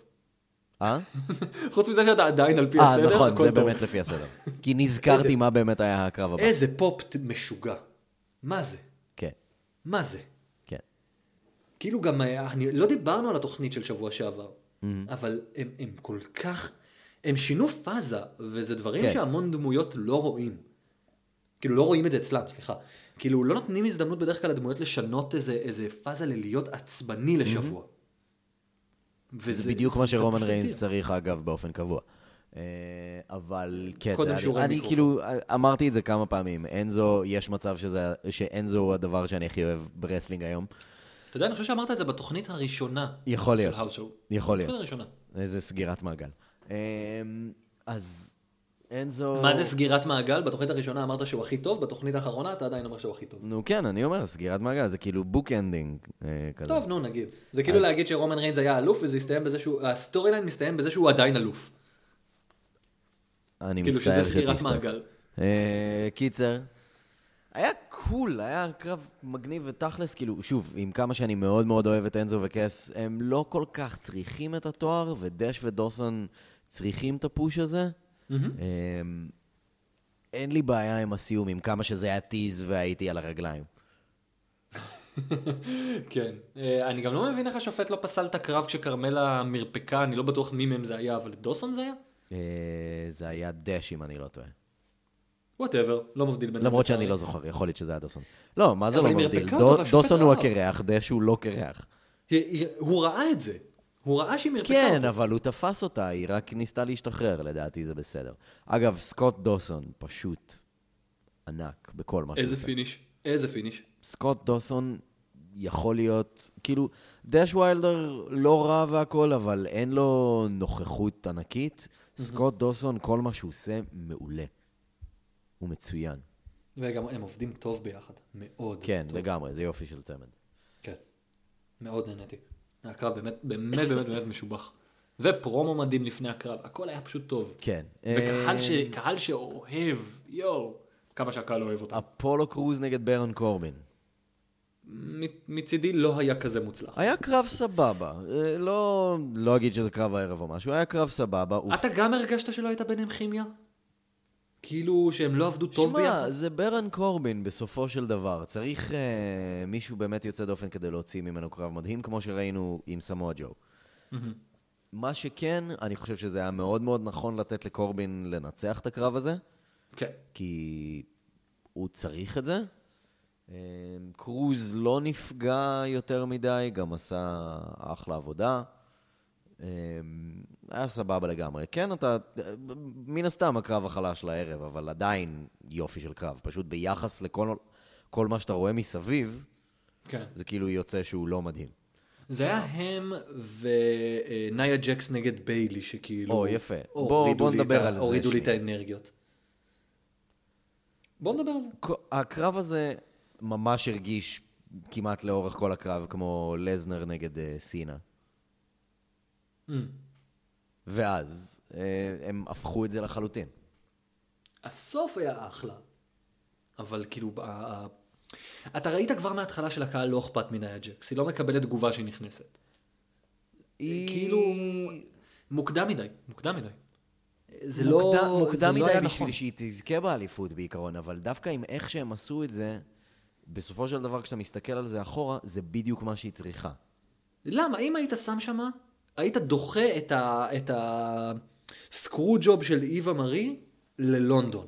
אה? (laughs) חוץ מזה שאתה עדיין על פי אה, הסדר, נכון, הכל זה טוב. באמת לפי הסדר. כי נזכרתי מה באמת היה הקרב הבא. איזה פופ משוגע. מה זה? כן, מה זה? כן. כאילו גם, היה- אני, לא דיברנו על התוכנית של שבוע שעבר, אבל הם, הם כל כך, הם שינו פאזה, וזה דברים כן. שהמון דמויות לא רואים. כאילו לא רואים את זה אצלם, סליחה. כאילו לא נותנים הזדמנות בדרך כלל לדמויות לשנות איזה, איזה פאזה ללהיות עצבני לשבוע. זה בדיוק מה שרומן ריינס. צריך, אגב, באופן קבוע. אה, אבל כן, קודם זה שיעורי אני מיקרופון. כאילו, אמרתי את זה כמה פעמים, אנזו, יש מצב שזה- שאנזו הוא הדבר שאני הכי אוהב ב wrestling היום. אתה יודע, אני חושב שאמרת את זה בתוכנית הראשונה. יכול להיות. של האוס שואו. יכול בתוכנית להיות. הראשונה. איזה סגירת מעגל. אה, אז אנזו... מה זה סגירת מעגל? בתוכנית הראשונה אמרת שהוא הכי טוב, בתוכנית האחרונה אתה עדיין אומר שהוא הכי טוב. נו כן, אני אומר, סגירת מעגל, זה כאילו book ending אה, כזה. טוב, נו, נגיד. זה כאילו להגיד שרומן ריינס היה אלוף, וזה הסתיים בזה שהוא, ה storyline מסתיים בזה שהוא עדיין אלוף. אני כאילו מצטער שזה סגירת שתשתוק. מעגל. אה, קיצר, היה קול, היה קרב מגניב ותכלס, כאילו, שוב, עם כמה שאני מאוד מאוד אוהב את אנזו וקס, הם לא כל כך צריכים את התואר, ודש ודוסון צריכים את הפוש הזה. אה, אין לי בעיה עם הסיום, עם כמה שזה היה טיז והייתי על הרגליים. (laughs) כן. אה, אני גם לא מבין איך השופט לא פסל את הקרב כשכרמלה מרפקה, אני לא בטוח מי מהם זה היה, אבל דוסון זה היה? אה, זה היה דש, אם אני לא טועה. Whatever, לא מבדיל ביניהם. למרות שאני. לא זוכר, יכול להיות שזה היה דוסון. לא, מה זה לא מבדיל? דוסון הוא ראה. הקרח, דש הוא לא קרח. הוא ראה את זה. הוא ראה שהיא מרפקה כן, אותו. אבל הוא תפס אותה, היא רק ניסתה להשתחרר, לדעתי זה בסדר. אגב, סקוט דוסון, פשוט ענק בכל מה שהוא איזה. finish. איזה finish. סקוט דוסון יכול להיות, כאילו, דש ויילדר לא רע והכל, אבל אין לו נוכחות ענקית. סקוט דוסון, כל מה שהוא עושה, מעולה. הוא מצוין. וגם הם עובדים טוב ביחד. מאוד. כן, טוב. לגמרי, זה יופי של צמד. כן. מאוד נהניתי. הקרב באמת, באמת, באמת, באמת משובח. ופרומו מדהים לפני הקרב, הכל היה פשוט טוב. כן. וקהל אה, ש... קהל שאוהב, יואו, כמה שהקהל אוהב אותם. אפולו קרוז נגד ברון קורבין. מצידי לא היה כזה מוצלח. היה קרב סבבה. אה, לא, לא אגיד שזה קרב הערב או משהו, היה קרב סבבה. אתה גם הרגשת שלא הייתה ביניהם כימיה? כאילו שהם לא עבדו טוב שמע, ביחד? זה ברן קורבין בסופו של דבר. צריך אה, מישהו באמת יוצא דופן כדי להוציא ממנו קרב מדהים, כמו שראינו עם סמואל ג'ו. מה שכן, אני חושב שזה היה מאוד מאוד נכון לתת לקורבין לנצח את הקרב הזה, כן. כי הוא צריך את זה. אה, קרוז לא נפגע יותר מדי, גם עשה אחלה עבודה. אה, היה סבבה לגמרי. כן, אתה, מן הסתם הקרב החלש לערב, אבל עדיין יופי של קרב. פשוט ביחס לכל כל מה שאתה רואה מסביב, כן. זה כאילו יוצא שהוא לא מדהים. זה היה הם וניה ג'קס נגד ביילי, שכאילו... או, יפה. בוא- הורידו בוא לי נדבר על זה הורידו לי את. האנרגיות. בוא נדבר על זה. הקרב הזה ממש הרגיש כמעט לאורך כל הקרב כמו לזנר נגד אה, סינה. Mm. ואז אה, הם הפכו את זה לחלוטין. הסוף היה אחלה, אבל כאילו, אתה ראית כבר מההתחלה שלקהל לא אכפת מניה ג'קס, היא לא מקבלת תגובה שהיא נכנסת. היא- כאילו, מוקדם מדי, מוקדם מדי. זה לא, מוקדם, זה מוקדם לא מדי היה בשביל נכון. שהיא תזכה באליפות בעיקרון, אבל דווקא עם איך שהם עשו את זה, בסופו של דבר כשאתה מסתכל על זה אחורה, זה בדיוק מה שהיא צריכה. למה? אם היית שם שמה, היית דוחה את ה... את הסקרו ג'וב של איווה מארי ללונדון.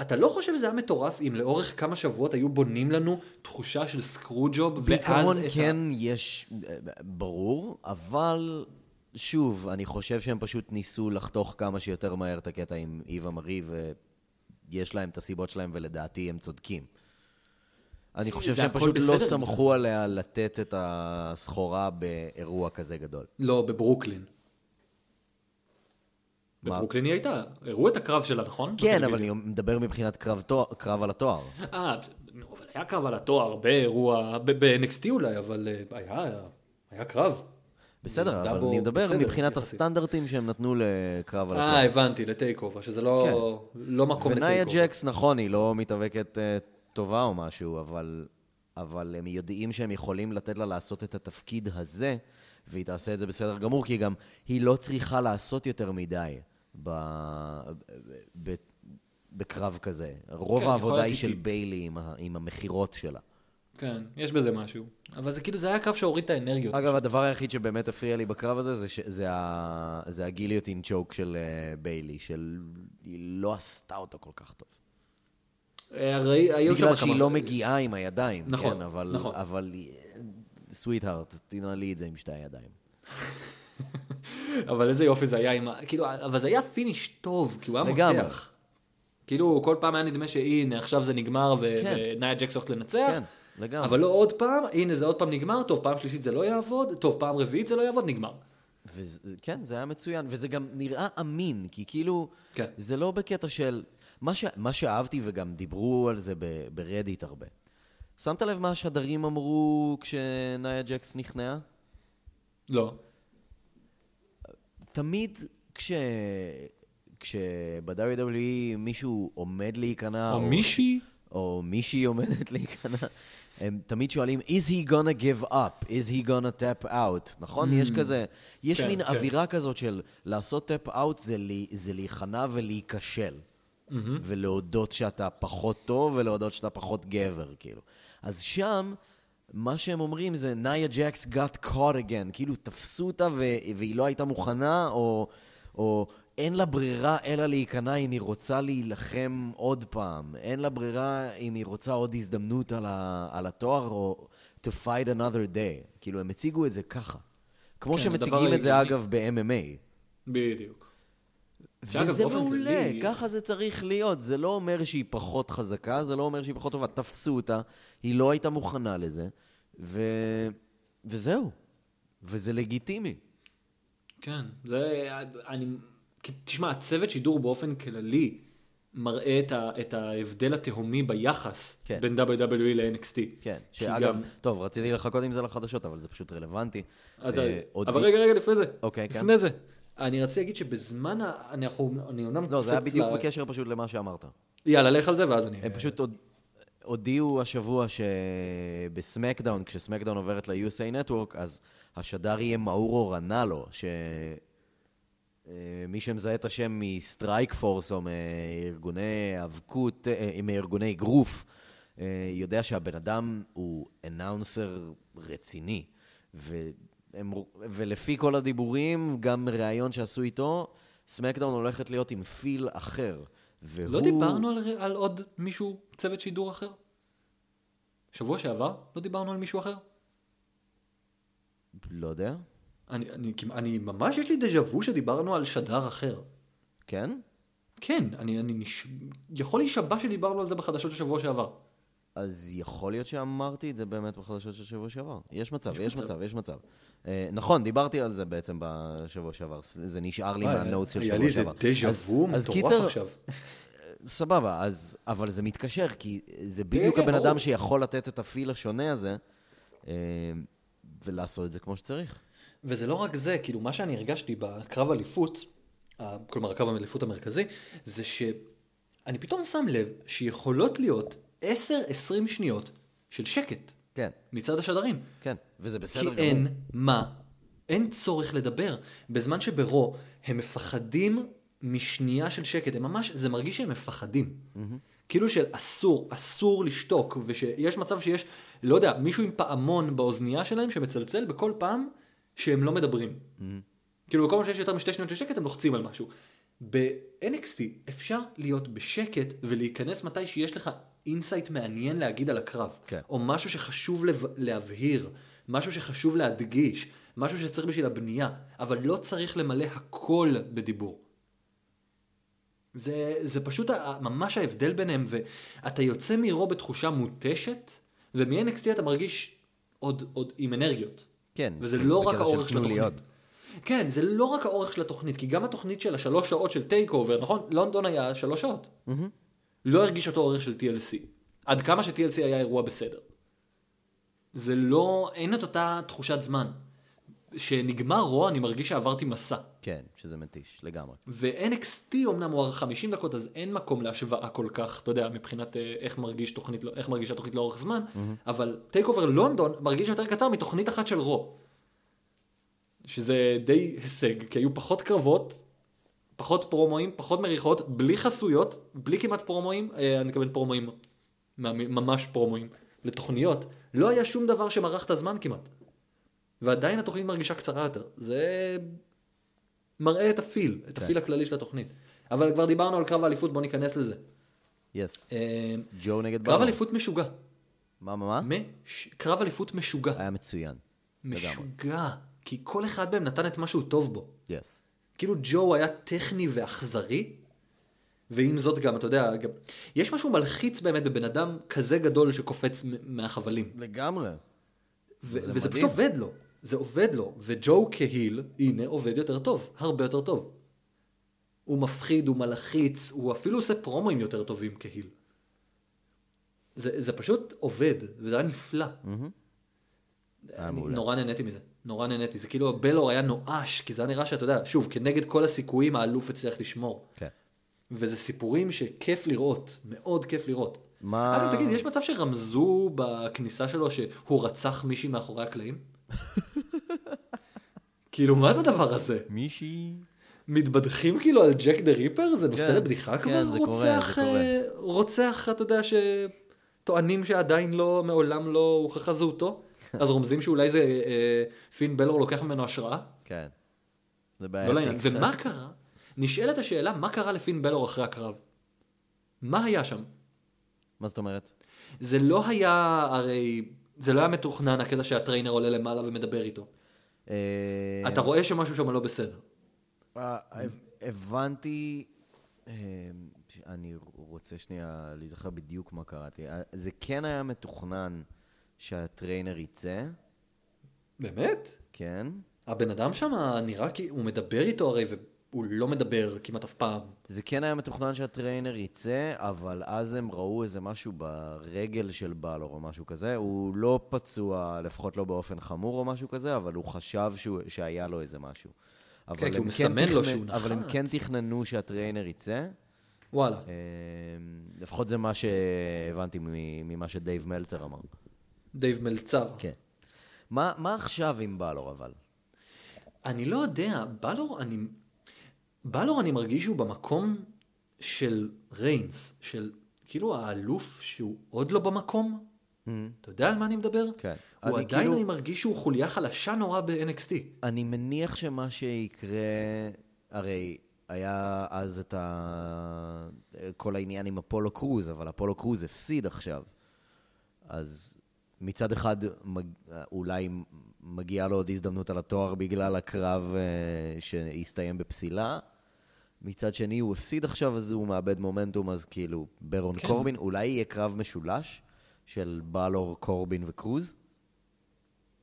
אתה לא חושב שזה היה מטורף אם לאורך כמה שבועות היו בונים לנו תחושה של סקרו ג'וב, ואז את כן יש, ברור, אבל שוב, אני חושב שהם פשוט ניסו לחתוך כמה שיותר מהר את הקטע עם איווה מארי, ויש להם את הסיבות שלהם, ולדעתי הם צודקים. אני חושב שהם פשוט לא. סמכו עליה לתת את הסחורה באירוע כזה גדול. לא, בברוקלין. בברוקלין היא הייתה, הראו את הקרב שלה, נכון? כן, אבל. אני מדבר מבחינת קרב, תואר, קרב על התואר. אה, אבל היה קרב על התואר באירוע, ב-NXT אולי, אבל אה, היה, היה קרב. בסדר, אבל אני מדבר בסדר, מבחינת יחסית. הסטנדרטים שהם נתנו לקרב על אה, התואר. הבנתי, ל TakeOver, שזה לא, לא מקום ל Take ונאיה Over. ג'קס, נכון, היא לא מתאבקת אה, טובה או משהו, אבל, אבל הם יודעים שהם יכולים לתת לה לעשות את התפקיד הזה, והיא תעשה את זה בסדר גמור, כי גם היא לא צריכה לעשות יותר מדי ב, ב, בקרב כזה. רוב כן, העבודה היא של. ביילי עם, ה- עם המכירות שלה. כן, יש בזה משהו. אבל זה כאילו, זה היה קרב שהוריד את האנרגיות. אגב, הדבר היחיד שבאמת הפריע לי בקרב הזה זה, ש... זה, ה... זה ה guillotine choke של uh, ביילי, של... היא לא עשתה אותו כל כך טוב. אה, ראי- היו בגלל שהיא לא מגיעה עם הידיים, נכון, כן, אבל... נכון. אבל... Sweetheart, תנעלי את זה עם שתי הידיים. אבל איזה יופי זה היה עם ה... כאילו, אבל זה היה finish טוב, כי הוא היה לגמרי. מותח. כאילו, כל פעם היה נדמה שהנה, עכשיו זה נגמר ו- כן. ונאיה ג'קס הולכת לנצח. כן, לגמרי. אבל לא עוד פעם, הנה זה עוד פעם נגמר, טוב, פעם שלישית זה לא יעבוד, טוב, פעם רביעית זה לא יעבוד, נגמר. וזה, כן, זה היה מצוין, וזה גם נראה אמין, כי כאילו, כן. זה לא בקטע של... מה, ש... מה שאהבתי, וגם דיברו על זה ב... ברדיט הרבה. שמת לב מה השדרים אמרו כשנאיה ג'קס נכנעה? לא. תמיד כש... כשב-WWE מישהו עומד להיכנע, או מישהי? או מישהי עומדת להיכנע, הם תמיד שואלים, is he gonna give up? is he gonna tap out? נכון? יש כזה, יש כן, מין כן. אווירה כזאת של לעשות tap out זה, לי, זה להיכנע ולהיכשל. ולהודות שאתה פחות טוב ולהודות שאתה פחות גבר, כאילו. אז שם, מה שהם אומרים זה, נאיה ג'קס got caught again, כאילו תפסו אותה והיא לא הייתה מוכנה, או, או אין לה ברירה אלא להיכנע אם היא רוצה להילחם עוד פעם. אין לה ברירה אם היא רוצה עוד הזדמנות על, ה- על התואר, או to fight another day. כאילו, הם הציגו את זה ככה. כמו כן, שמציגים את זה, ההגיוני. אגב, ב-MMA. בדיוק. וזה מעולה, כללי- ככה זה צריך להיות. זה לא אומר שהיא פחות חזקה, זה לא אומר שהיא פחות טובה. תפסו אותה, היא לא הייתה מוכנה לזה, ו... וזהו. וזה לגיטימי. כן, זה... אני... תשמע, הצוות שידור באופן כללי מראה את, ה, את ההבדל התהומי ביחס כן. בין WWE ל-NXT. כן, שאגב, גם- טוב, רציתי לחכות עם זה לחדשות, אבל זה פשוט רלוונטי. אז, אה, אבל רגע, רגע, לפני זה. אוקיי, כן. לפני זה. אני רציתי להגיד שבזמן, ה... אני, אנחנו, אני אומנם לא, זה היה בדיוק ל- בקשר פשוט למה שאמרת. יאללה, לך על זה ואז אני... הם פשוט הוד- הודיעו השבוע שב SmackDown, כש SmackDown עוברת ל-USA Network, אז השדר יהיה מאורו רנלו, שמי שמזהה את השם מ Strikeforce או מארגוני האבקות, אה, מארגוני אגרוף, אה, יודע שהבן אדם הוא אנאונסר רציני. והם, ולפי כל הדיבורים, גם ראיון שעשו איתו, סמקדאון הולכת להיות עם פיל אחר. והוא... לא דיברנו על, על עוד מישהו, צוות שידור אחר? שבוע שעבר? לא דיברנו על מישהו אחר? לא יודע. אני, אני, אני ממש יש לי דז'ה וו שדיברנו על שדר אחר. כן? כן, אני, אני נש... יכול להישבע שדיברנו על זה בחדשות של שבוע שעבר. אז יכול להיות שאמרתי את זה באמת בחדשות של שבוע שעבר. יש מצב, יש יש מצב. מצב, יש מצב. אה, נכון, דיברתי על זה בעצם בשבוע שעבר. זה נשאר לי וואי, מהנוטס של היה שבוע לי איזה שעבר. דז'ה וו מטורף עכשיו. סבבה, אז, אבל זה מתקשר, כי זה בדיוק כן, הבן. אדם שיכול לתת את הפיל השונה הזה, אה, ולעשות את זה כמו שצריך. וזה לא רק זה, כאילו מה שאני הרגשתי בקרב אליפות, כלומר הקרב האליפות המרכזי, זה שאני פתאום שם לב שיכולות להיות 10-20 שניות של שקט כן, מצד השדרים. כן, וזה כי בסדר גמור. אין מה, אין צורך לדבר. בזמן שברו הם מפחדים משנייה של שקט, הם ממש, זה מרגיש שהם מפחדים. כאילו של אסור, אסור לשתוק, ושיש מצב שיש, לא יודע, מישהו עם פעמון באוזנייה שלהם שמצלצל בכל פעם שהם לא מדברים. כאילו בכל פעם שיש יותר משתי שניות של שקט הם לוחצים על משהו. ב-NXT אפשר להיות בשקט ולהיכנס מתי שיש לך insight מעניין להגיד על הקרב. כן. או משהו שחשוב לב... להבהיר, משהו שחשוב להדגיש, משהו שצריך בשביל הבנייה, אבל לא צריך למלא הכל בדיבור. זה, זה פשוט ממש ההבדל ביניהם, ואתה יוצא מ Raw בתחושה מותשת, ומ-NXT אתה מרגיש עוד, עוד עם אנרגיות. כן, וזה כאילו, לא רק האורך של התוכנית. עוד. כן, זה לא רק האורך של התוכנית, כי גם התוכנית של השלוש שעות של TakeOver, נכון? לונדון היה שלוש שעות. לא הרגיש אותו אורך של TLC. עד כמה ש-TLC היה אירוע בסדר. זה לא, אין את אותה תחושת זמן. שנגמר Raw, אני מרגיש שעברתי מסע. כן, שזה מתיש, לגמרי. ו-NXT אמנם הוא ארך 50 דקות, אז אין מקום להשוואה כל כך, אתה יודע, מבחינת אה, איך, מרגיש תוכנית, איך מרגישה תוכנית לאורך זמן, אבל TakeOver לונדון מרגיש יותר קצר מתוכנית אחת של Raw. שזה די הישג, כי היו פחות קרבות, פחות פרומואים, פחות מריחות, בלי חסויות, בלי כמעט פרומואים, אה, אני מתכוון פרומואים, ממש פרומואים, לתוכניות, לא היה שום דבר שמרח את הזמן כמעט. ועדיין התוכנית מרגישה קצרה יותר. זה מראה את ה feel, את כן. ה feel הכללי של התוכנית. אבל כבר דיברנו על קרב האליפות, בוא ניכנס לזה. יס. אה, ג'ו נגד קרב באלור. אליפות משוגע. מה, מה, מה? קרב אליפות משוגע. היה מצוין. משוגע. כי כל אחד מהם נתן את מה שהוא טוב בו. כאילו ג'ו היה טכני ואכזרי, ועם זאת גם, אתה יודע, גם... יש משהו מלחיץ באמת בבן אדם כזה גדול שקופץ מהחבלים. לגמרי. ו- זה וזה מדהים. פשוט עובד לו, זה עובד לו, וג'ו כהיל, הנה, עובד יותר טוב, הרבה יותר טוב. הוא מפחיד, הוא מלחיץ, הוא אפילו עושה פרומואים יותר טובים כהיל. זה, זה פשוט עובד, וזה היה נפלא. היה אני. נורא נהניתי מזה, נורא נהניתי. זה כאילו בלור היה נואש, כי זה היה נראה שאתה יודע, שוב, כנגד כל הסיכויים האלוף הצליח לשמור. כן. וזה סיפורים שכיף לראות, מאוד כיף לראות. מה- אגב, תגיד, יש מצב שרמזו בכניסה שלו שהוא רצח מישהי מאחורי הקלעים? (laughs) כאילו, מה זה הדבר הזה? מישהי... מתבדחים כאילו על ג'ק דה ריפר? זה נושא כן, לבדיחה כן, כבר? זה קורה, רוצח, זה קורה. אה, רוצח, אתה יודע, שטוענים שעדיין לא, מעולם לא הוכחה זהותו? אז רומזים שאולי זה אה, פין בלור לוקח ממנו השראה? כן. זה לא בעייתי לעניין. קצת. ומה קרה? נשאלת השאלה, מה קרה לפין בלור אחרי הקרב? מה היה שם? מה זאת אומרת? זה לא היה, הרי, זה לא היה מתוכנן הקטע שה trainer עולה למעלה ומדבר איתו. אה, אתה רואה שמשהו שם לא בסדר. אה, הבנתי, אני רוצה שנייה להיזכר בדיוק מה קראתי. זה כן היה מתוכנן שה trainer יצא, באמת? כן. הבן אדם שם נראה כי הוא מדבר איתו הרי, והוא לא מדבר כמעט אף פעם. זה כן היה מתוכנן שה trainer יצא, אבל אז הם ראו איזה משהו ברגל של בלור או משהו כזה. הוא לא פצוע, לפחות לא באופן חמור או משהו כזה, אבל הוא חשב שהוא, שהיה לו איזה משהו. אבל כן, כי הוא מסמן לו שהוא אבל הם נחת. כן תכננו שה trainer יצא. וואלה. אה, לפחות זה מה שהבנתי ממה שדייב מלצר אמר. דייב מלצר. כן. מה, מה עכשיו עם בלור אבל? אני לא יודע, בלור אני... בלור אני מרגיש שהוא במקום של ריינס, של כאילו האלוף שהוא עוד לא במקום. אתה יודע על מה אני מדבר? כן. הוא אני עדיין כאילו- אני מרגיש שהוא חוליה חלשה נורא ב-NXT. אני מניח שמה שיקרה, הרי היה אז את ה... כל העניין עם אפולו קרוז, אבל אפולו קרוז הפסיד עכשיו. אז מצד אחד מג... אולי מגיעה לו עוד הזדמנות על התואר בגלל הקרב אה, שהסתיים בפסילה. מצד שני הוא הפסיד עכשיו, אז הוא מאבד מומנטום, אז כאילו ברון כן. קורבין, אולי יהיה קרב משולש של בלור, קורבין וקרוז?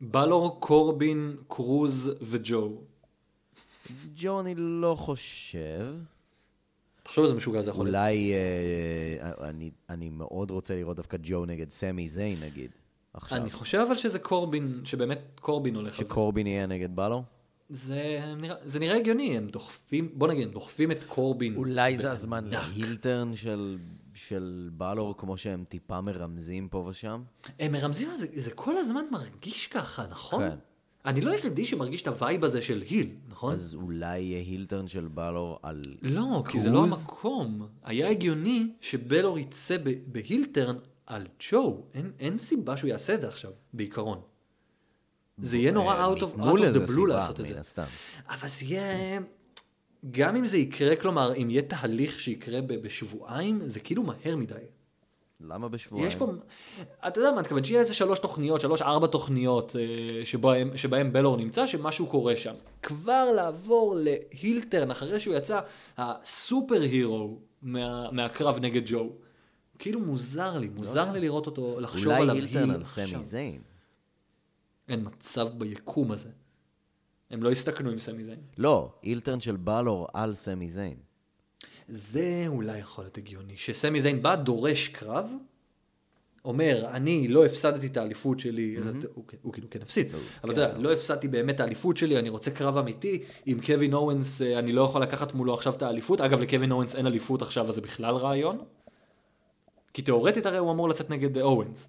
בלור, קורבין, קרוז וג'ו. ג'ו אני לא חושב. תחשוב איזה משוגע זה יכול להיות. אולי, אה, אני, אני מאוד רוצה לראות דווקא ג'ו נגד סמי זיין נגיד, עכשיו. אני חושב אבל שזה קורבין, שבאמת קורבין הולך על זה. שקורבין יהיה נגד בלו? זה נראה, זה נראה הגיוני, הם דוחפים, בוא נגיד, הם דוחפים את קורבין. אולי זה הזמן להילטרן של, של בלור, כמו שהם טיפה מרמזים פה ושם? הם מרמזים זה, זה כל הזמן מרגיש ככה, נכון? כן. אני לא היחידי שמרגיש את ה vibe הזה של heel, נכון? אז אולי יהיה heel turn של בלור על לא, כי זה לא קרוז? המקום. היה הגיוני שבלור יצא ב heel turn על ג'ו. אין, אין סיבה שהוא יעשה את זה עכשיו, בעיקרון. זה יהיה נורא out of, out of the blue לעשות את זה. הסתם. אבל זה יהיה... גם אם זה יקרה, כלומר, אם יהיה תהליך שיקרה בשבועיים, זה כאילו מהר מדי. למה בשבועיים? יש פה, אתה יודע מה, אני מתכוון שיהיה איזה שלוש תוכניות, שלוש ארבע תוכניות אה, שבהם, שבהם בלור נמצא, שמשהו קורה שם. כבר לעבור להילטרן אחרי שהוא יצא הסופר הירו מה, מהקרב נגד ג'ו. כאילו מוזר לי, מוזר לי לראות אותו, לחשוב אולי עליו הילטרן היל על סמי עכשיו. זיין. אין מצב ביקום הזה. הם לא הסתכנו עם סמי זיין. לא, הילטרן של בלור על סמי זיין. זה אולי יכול להיות הגיוני, שסמי זיין בא, דורש קרב, אומר, אני לא הפסדתי את האליפות שלי, הוא, הוא כאילו כן הפסיד, אבל אתה יודע, לא הפסדתי באמת את האליפות שלי, אני רוצה קרב אמיתי, עם קווין אורנס אה, אני לא יכול לקחת מולו עכשיו את האליפות, אגב לקווין אורנס אין אליפות עכשיו, אז זה בכלל רעיון, כי תאורטית הרי הוא אמור לצאת נגד אורנס.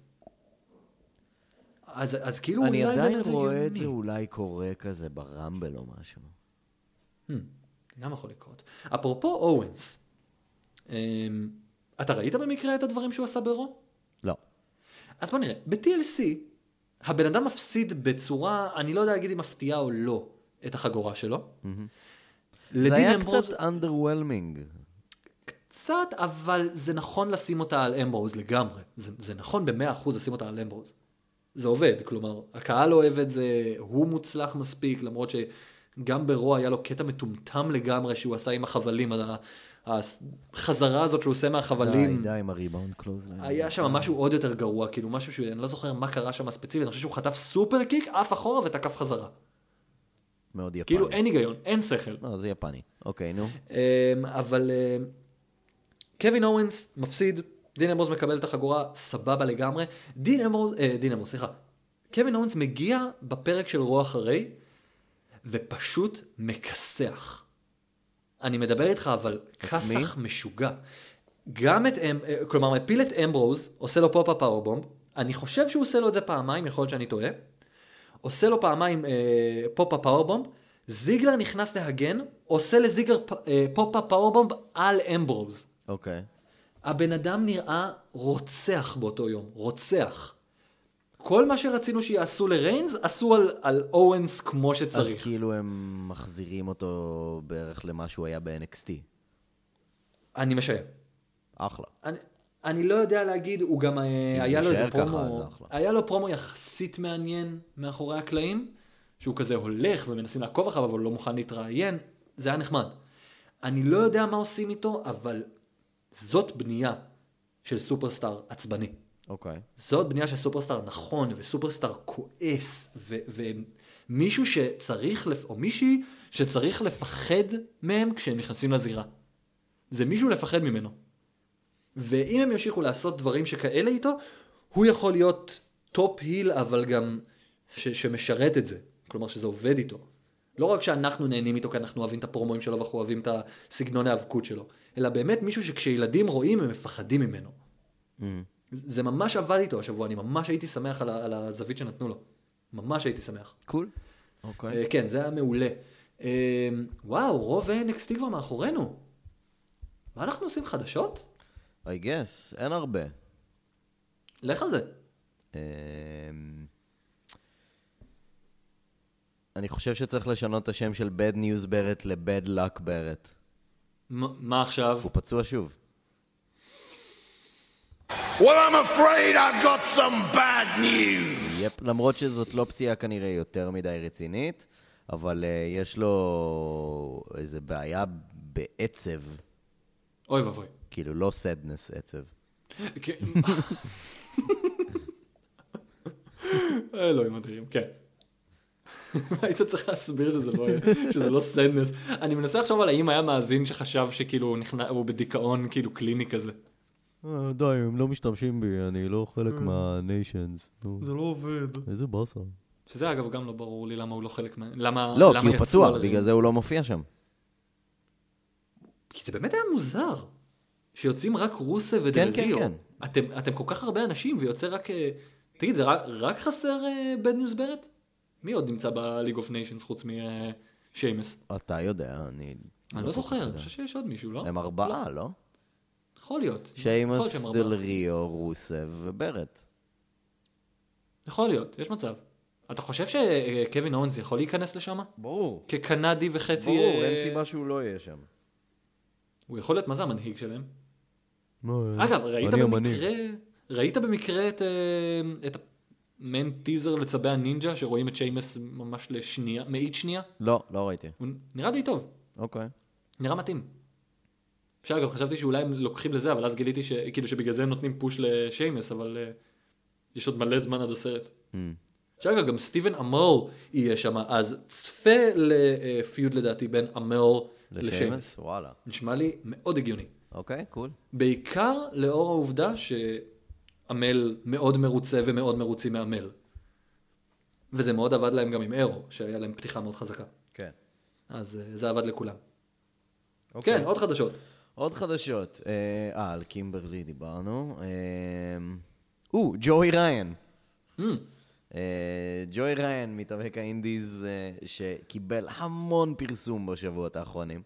אז, אז כאילו אני עדיין זה רואה את. זה אולי קורה כזה ברמבל או משהו. גם יכול לקרות. אפרופו אורנס, אמ, אתה ראית במקרה את הדברים שהוא עשה ברו? לא. אז בוא נראה, ב-TLC הבן אדם מפסיד בצורה, אני לא יודע להגיד אם מפתיעה או לא, את החגורה שלו. זה לדין היה אמברוז קצת underwhelming. קצת, אבל זה נכון לשים אותה על אמברוז לגמרי. זה, זה נכון במאה אחוז לשים אותה על אמברוז. זה עובד, כלומר, הקהל אוהב את זה, הוא מוצלח מספיק, למרות שגם ברו היה לו קטע מטומטם לגמרי שהוא עשה עם החבלים, החזרה הזאת שהוא עושה די, מהחבלים. די עם הריבאונד קלוז. היה שם משהו עוד יותר גרוע, כאילו משהו שאני לא זוכר מה קרה שם ספציפית, אני חושב שהוא חטף סופר קיק, עף אחורה ותקף חזרה. מאוד יפני. כאילו אין היגיון, אין שכל. לא, זה יפני. אוקיי, נו. אמ, אבל אמ, קווין אורנס מפסיד, דין אמברוז מקבל את החגורה, סבבה לגמרי. דין אמברוז, אה, דין אמברוז, סליחה. קווין אוונס מגיע בפרק של רו אחרי, ופשוט מכסח. אני מדבר איתך, אבל כסח משוגע. גם את, אמ- אה, כלומר, מפיל את אמברוז, עושה לו pop-up powerbomb, אני חושב שהוא עושה לו את זה פעמיים, יכול להיות שאני טועה. עושה לו פעמיים אה, pop-up powerbomb, זיגלר נכנס להגן, עושה לזיגלר אה, pop-up powerbomb על אמברוז. אוקיי. הבן אדם נראה רוצח באותו יום, רוצח. כל מה שרצינו שיעשו לריינס, עשו על, על אוונס כמו אז שצריך. כאילו הם מחזירים אותו בערך למה שהוא היה ב-NXT. אני משער. אחלה. אני, אני לא יודע להגיד, הוא גם, אה, היה לו איזה ככה, פרומו, אחלה. היה לו פרומו יחסית מעניין מאחורי הקלעים, שהוא כזה הולך ומנסים לעקוב אחריו, אבל הוא לא מוכן להתראיין, זה היה נחמד. אני לא יודע מה עושים איתו, אבל זאת בנייה של סופרסטאר עצבני. אוקיי. זאת בנייה של סופרסטאר נכון, וסופרסטאר כועס, ו- ומישהו שצריך, לפ- או מישהי שצריך לפחד מהם כשהם נכנסים לזירה. זה מישהו לפחד ממנו. ואם הם ימשיכו לעשות דברים שכאלה איתו, הוא יכול להיות top heel, אבל גם ש- שמשרת את זה. כלומר שזה עובד איתו. לא רק שאנחנו נהנים איתו כי אנחנו אוהבים את הפרומואים שלו ואנחנו אוהבים את הסגנון ההיאבקות שלו, אלא באמת מישהו שכשילדים רואים הם מפחדים ממנו. זה ממש עבד איתו השבוע, אני ממש הייתי שמח על, ה- על הזווית שנתנו לו. ממש הייתי שמח. cool. אוקיי. אה, כן, זה היה מעולה. אה, וואו, רוב NXT כבר מאחורינו. מה אנחנו עושים חדשות? I guess, אין הרבה. לך על זה. אמ, אני חושב שצריך לשנות את השם של bad news ברט ל-bad luck ברט. מה עכשיו? הוא פצוע שוב. Well, I'm afraid I've got some bad news. יפ, למרות שזאת לא פציעה כנראה יותר מדי רצינית, אבל uh, יש לו איזה בעיה בעצב, אוי ואבוי. כאילו לא sadness עצב. כן. (laughs) אלוהים מדהים, כן. (laughs) היית צריך להסביר שזה לא, שזה לא סדנס. אני מנסה לחשוב על האם היה מאזין שחשב שכאילו הוא נכנע- הוא בדיכאון כאילו קליני כזה. די, הם לא משתמשים בי, אני לא חלק מהניישנס. זה לא עובד. איזה באסה. שזה אגב גם לא ברור לי למה הוא לא חלק מה... למה... לא, כי הוא פצוע, בגלל. זה הוא לא מופיע שם. כי זה באמת היה מוזר. שיוצאים רק רוסב ודל כן, ריו. כן. אתם, אתם כל כך הרבה אנשים ויוצא רק... אה, תגיד, זה רק, רק חסר Bad News Barrett? מי עוד נמצא ב League of Nations חוץ משיימס? אתה יודע, אני... אני לא זוכר, אני חושב שיש עוד מישהו, לא? הם ארבעה, לא? יכול להיות. יכול להיות ארבעה. דל ריו, רוסב וברט. יכול להיות, יש מצב. אתה חושב שקווין אונס יכול להיכנס לשם? ברור. כקנדי וחצי... ברור, אה, אין סיבה שהוא לא יהיה שם. הוא יכול להיות, מה זה המנהיג שלהם? לא, אגב, ראית במקרה, ראית במקרה את, אה, את המעין טיזר לצבי הנינג'ה, שרואים את שיימס ממש לשנייה, מאית שנייה? לא, לא ראיתי. הוא נראה די טוב, אוקיי. נראה מתאים. אפשר אגב, חשבתי שאולי הם לוקחים לזה, אבל אז גיליתי ש... כאילו שבגלל זה הם נותנים פוש לשיימס, אבל uh, יש עוד מלא זמן עד הסרט. Hmm. עכשיו אגב, גם סטיבן אמל יהיה שם, אז צפה לפיוד לדעתי בין אמל לשיימס. וואלה. נשמע לי מאוד הגיוני. אוקיי, קול. בעיקר לאור העובדה עמל מאוד מרוצה ומאוד מרוצים מעמל. וזה מאוד עבד להם גם עם אירו, שהיה להם פתיחה מאוד חזקה. כן. אז אה, זה עבד לכולם. אוקיי. כן, עוד חדשות. עוד חדשות. אה, אה, על קימברלי דיברנו. אה, או, ג'וי ריין. Hmm, אה, ג'וי ריין, מתאבק האינדיז, אה, שקיבל המון פרסום בשבועות האחרונים.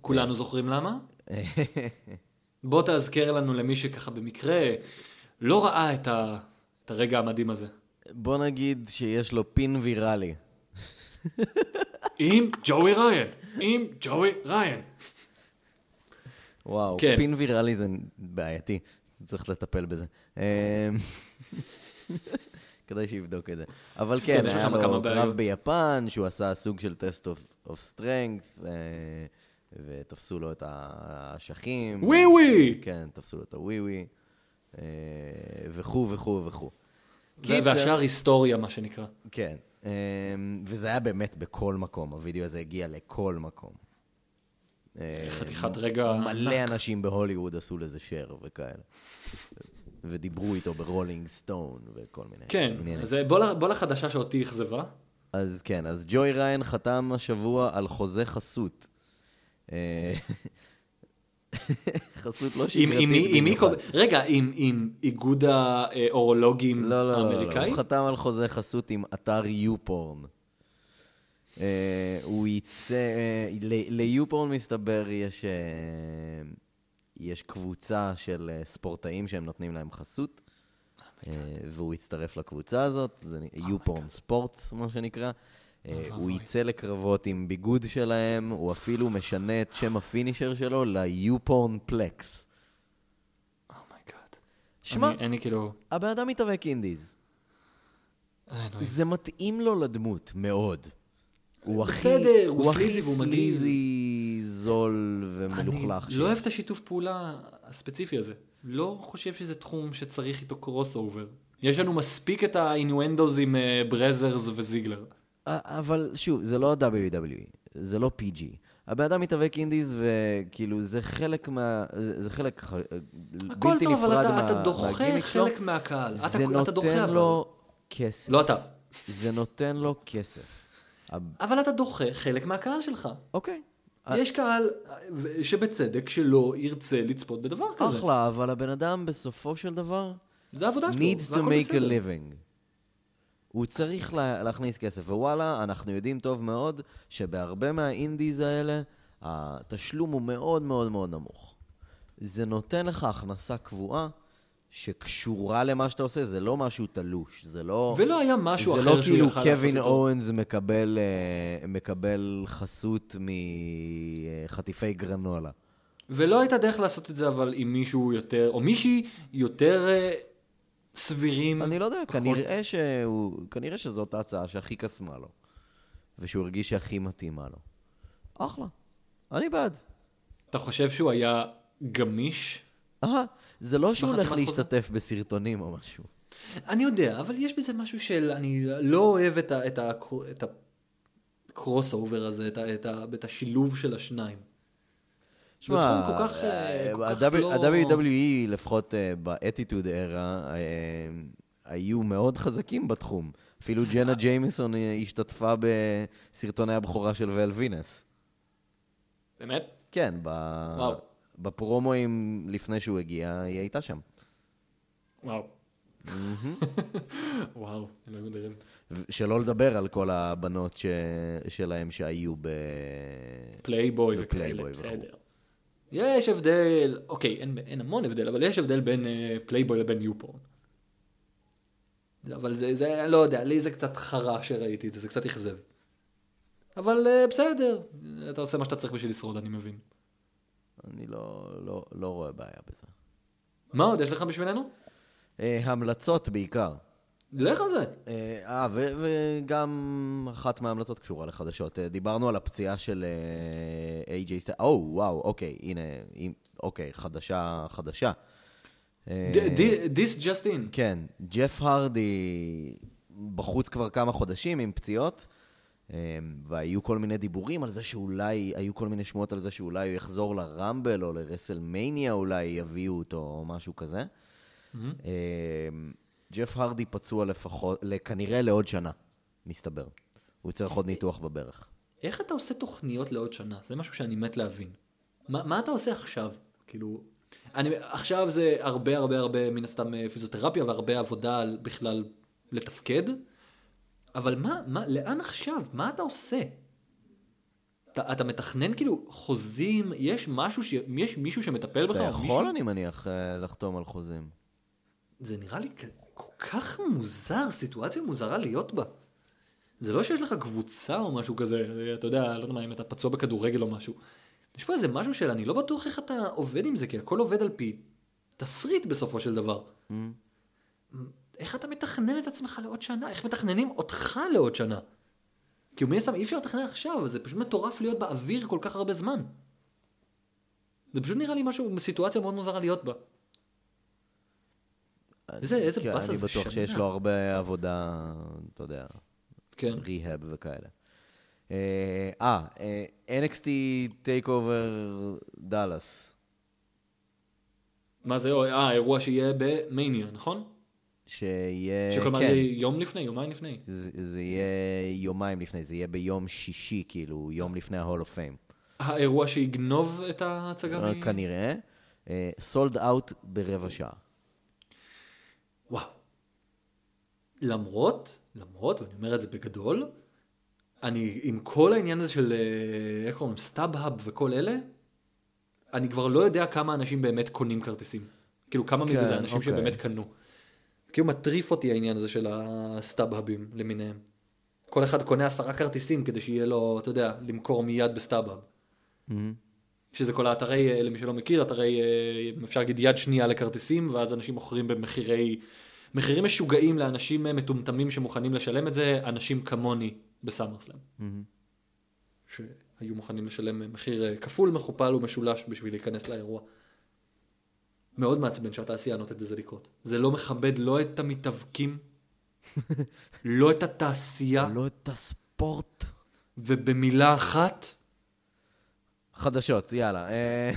כולנו זוכרים למה? (laughs) בוא תאזכר לנו למי שככה במקרה לא ראה את, ה... את הרגע המדהים הזה. בוא נגיד שיש לו פין ויראלי. עם ג'ואי ראיין, עם ג'ואי ראיין. וואו, כן. פין ויראלי זה בעייתי, צריך לטפל בזה. אה, כדאי שיבדוק את זה. אבל כן, כן, היה לו. קרב ביפן, שהוא עשה סוג של test of strength, ותפסו לו את האשכים. ווי ווי! כן, תפסו לו את הווי ווי, וכו' וכו' וכו'. ו- קיצר- והשאר היסטוריה, מה שנקרא. כן, אה, וזה היה באמת בכל מקום, הווידאו הזה הגיע לכל מקום. אה, חתיכת רגע מלא ענק. אנשים בהוליווד עשו לזה share וכאלה. (laughs) ודיברו איתו ב Rolling Stone וכל מיני כן, עניינים. אז בוא, בוא לחדשה שאותי אכזבה. אז כן, אז ג'ואי ראיין חתם השבוע על חוזה חסות. (laughs) (laughs) חסות לא שגרתית. רגע, עם, איגוד האורולוגים לא, לא, לא, לא, לא, האמריקאי? הוא חתם על חוזה חסות עם אתר יופורן. אה, הוא יצא, אה, ליופורן מסתבר יש, אה, יש קבוצה של ספורטאים שהם נותנים להם חסות, אה, והוא יצטרף לקבוצה הזאת, זה נ- יופורן ספורטס, מה שנקרא. אה, הוא. יצא לקרבות עם ביגוד שלהם, הוא אפילו משנה את שם הפינישר שלו ליופורן פלקס. Oh my god. שמע, אני, אני כאילו... הבן אדם מתאבק indies. אה. זה מתאים לו לדמות, מאוד. הוא הכי, בסדר, הוא הוא הכי sleazy והוא מגעיל. sleazy, זול ומלוכלך. אני לא אוהב את השיתוף פעולה הספציפי הזה. לא חושב שזה תחום שצריך איתו crossover. יש לנו מספיק את ה innuendos עם אה, Brazzers וזיגלר. אבל שוב, זה לא WWE, זה לא PG. הבן אדם מתאבק אינדיז, וכאילו, זה חלק מה... זה זה חלק ח- הכל בלתי טוב, אבל נפרד אתה, מה- אתה דוחה מהגימיק שלו. חלק מהקהל. אתה, זה אתה דוחה נותן אבל. לו כסף. לא אתה. זה נותן לו כסף. אבל אתה דוחה חלק מהקהל שלך. אוקיי. יש קהל אה, שבצדק שלא ירצה לצפות בדבר כזה. אחלה, אבל הבן אדם בסופו של דבר... זה העבודה שלו, needs to make a בסדר. living. הוא צריך לה, להכניס כסף, ווואלה, אנחנו יודעים טוב מאוד שבהרבה מהאינדיז האלה, התשלום הוא מאוד מאוד מאוד נמוך. זה נותן לך הכנסה קבועה שקשורה למה שאתה עושה, זה לא משהו תלוש, זה לא... ולא היה משהו זה אחר לא שהוא כאילו יכל לעשות קווין איתו. אורנס מקבל, אה, מקבל חסות מחטיפי גרנולה. ולא הייתה דרך לעשות את זה אבל עם מישהו יותר, או מישהי יותר אה, סבירים. אני לא יודע, פחות- כנראה, שהוא, כנראה שזאת ההצעה שהכי קסמה לו, ושהוא הרגיש שהכי מתאימה לו. אחלה, אני בעד. אתה חושב שהוא היה גמיש? אהה, זה לא שהוא הולך? להשתתף בסרטונים או משהו. אני יודע, אבל יש בזה משהו של, אני לא אוהב את, ה, את, ה, את הקרוס אובר הזה, את, ה, את, ה, את השילוב של השניים. שמע, אה, כל כך ה- לא- ה-WWE, לפחות אה, באטיטוד ארה, אה, היו מאוד חזקים בתחום. אפילו ג'נה ג'יימסון אה, השתתפה בסרטוני הבכורה של ואל ויניס. באמת? כן, ב... וואו. בפרומואים לפני שהוא הגיע, היא הייתה שם. וואו. (laughs) וואו, אלוהים אדירים. שלא לדבר על כל הבנות ש... שלהם שהיו ב... פלייבוי וכאלה. בסדר. יש הבדל, אוקיי, אין, אין המון הבדל, אבל יש הבדל בין אה, פלייבוי לבין YouPorn. אבל זה, זה, לא יודע, לי זה קצת חרא שראיתי את זה, זה קצת אכזב. אבל אה, בסדר, אתה עושה מה שאתה צריך בשביל לשרוד, אני מבין. אני לא, לא, לא רואה בעיה בזה. מה עוד יש לך בשבילנו? אה, המלצות בעיקר. לך על זה. אה, אה, וגם אחת מההמלצות קשורה לחדשות. אה, דיברנו על הפציעה של איי-ג'יי סטייל. או, וואו, אוקיי, הנה, אוקיי, חדשה, חדשה. אה, This just in. כן, ג'ף הרדי בחוץ כבר כמה חודשים עם פציעות, והיו כל מיני דיבורים על זה שאולי, היו כל מיני שמועות על זה שאולי הוא יחזור לרמבל או לרסלמניה, אולי יביאו אותו או משהו כזה. אה, ג'ף הרדי פצוע לפחות, כנראה לעוד שנה, מסתבר. הוא יצטרך עוד ניתוח בברך. איך אתה עושה תוכניות לעוד שנה? זה משהו שאני מת להבין. מה, מה אתה עושה עכשיו? כאילו, אני, עכשיו זה הרבה הרבה הרבה מן הסתם אה, פיזיותרפיה והרבה עבודה על בכלל לתפקד, אבל מה, מה, לאן עכשיו? מה אתה עושה? אתה, אתה מתכנן כאילו חוזים, יש משהו, ש... יש מישהו שמטפל בך? אתה יכול, מישהו? אני מניח, אה, לחתום על חוזים. זה נראה לי כל כך מוזר, סיטואציה מוזרה להיות בה. זה לא שיש לך קבוצה או משהו כזה, אתה יודע, לא יודע מה, אם אתה פצוע בכדורגל או משהו. יש פה איזה משהו של אני לא בטוח איך אתה עובד עם זה, כי הכל עובד על פי תסריט בסופו של דבר. איך אתה מתכנן את עצמך לעוד שנה? איך מתכננים אותך לעוד שנה? כי מן הסתם אי אפשר לתכנן עכשיו, זה פשוט מטורף להיות באוויר כל כך הרבה זמן. זה פשוט נראה לי משהו, סיטואציה מאוד מוזרה להיות בה. איזה- איזה כן, באסה אני זה בטוח שיש שנה. לו הרבה עבודה, אתה יודע, כן. rehab וכאלה. אה, אה, אה, NXT TakeOver Dallas, מה זה, אה, אירוע שיהיה במאניה, נכון? שיהיה, שכלומר כן, יהיה יום לפני, יומיים לפני. זה זה יהיה יומיים לפני, זה יהיה ביום שישי, כאילו, יום לפני ה-Hall of Fame. האירוע שיגנוב את ההצגה? אה, כנראה. sold out ברבע שעה. וואו. למרות, למרות, ואני אומר את זה בגדול, אני עם כל העניין הזה של, אה, איך קוראים, StubHub וכל אלה, אני כבר לא יודע כמה אנשים באמת קונים כרטיסים. כאילו, כמה מזה כן, זה אנשים אוקיי. שבאמת קנו. כאילו מטריף אותי העניין הזה של ה StubHub ים למיניהם. כל אחד קונה עשרה כרטיסים כדי שיהיה לו, אתה יודע, למכור מיד ב StubHub. שזה כל האתרי, אה, למי שלא מכיר, אתרי, אה, אפשר להגיד יד שנייה לכרטיסים, ואז אנשים מוכרים במחירי, מחירים משוגעים לאנשים אה, מטומטמים שמוכנים לשלם את זה, אנשים כמוני בסאמרסלאם. שהיו מוכנים לשלם מחיר כפול, מכופל ומשולש בשביל להיכנס לאירוע. מאוד מעצבן שהתעשייה נותנת לזה לקרות. זה לא מכבד לא את המתאבקים, (laughs) לא את התעשייה, לא את הספורט. ובמילה אחת, חדשות, יאללה. אה,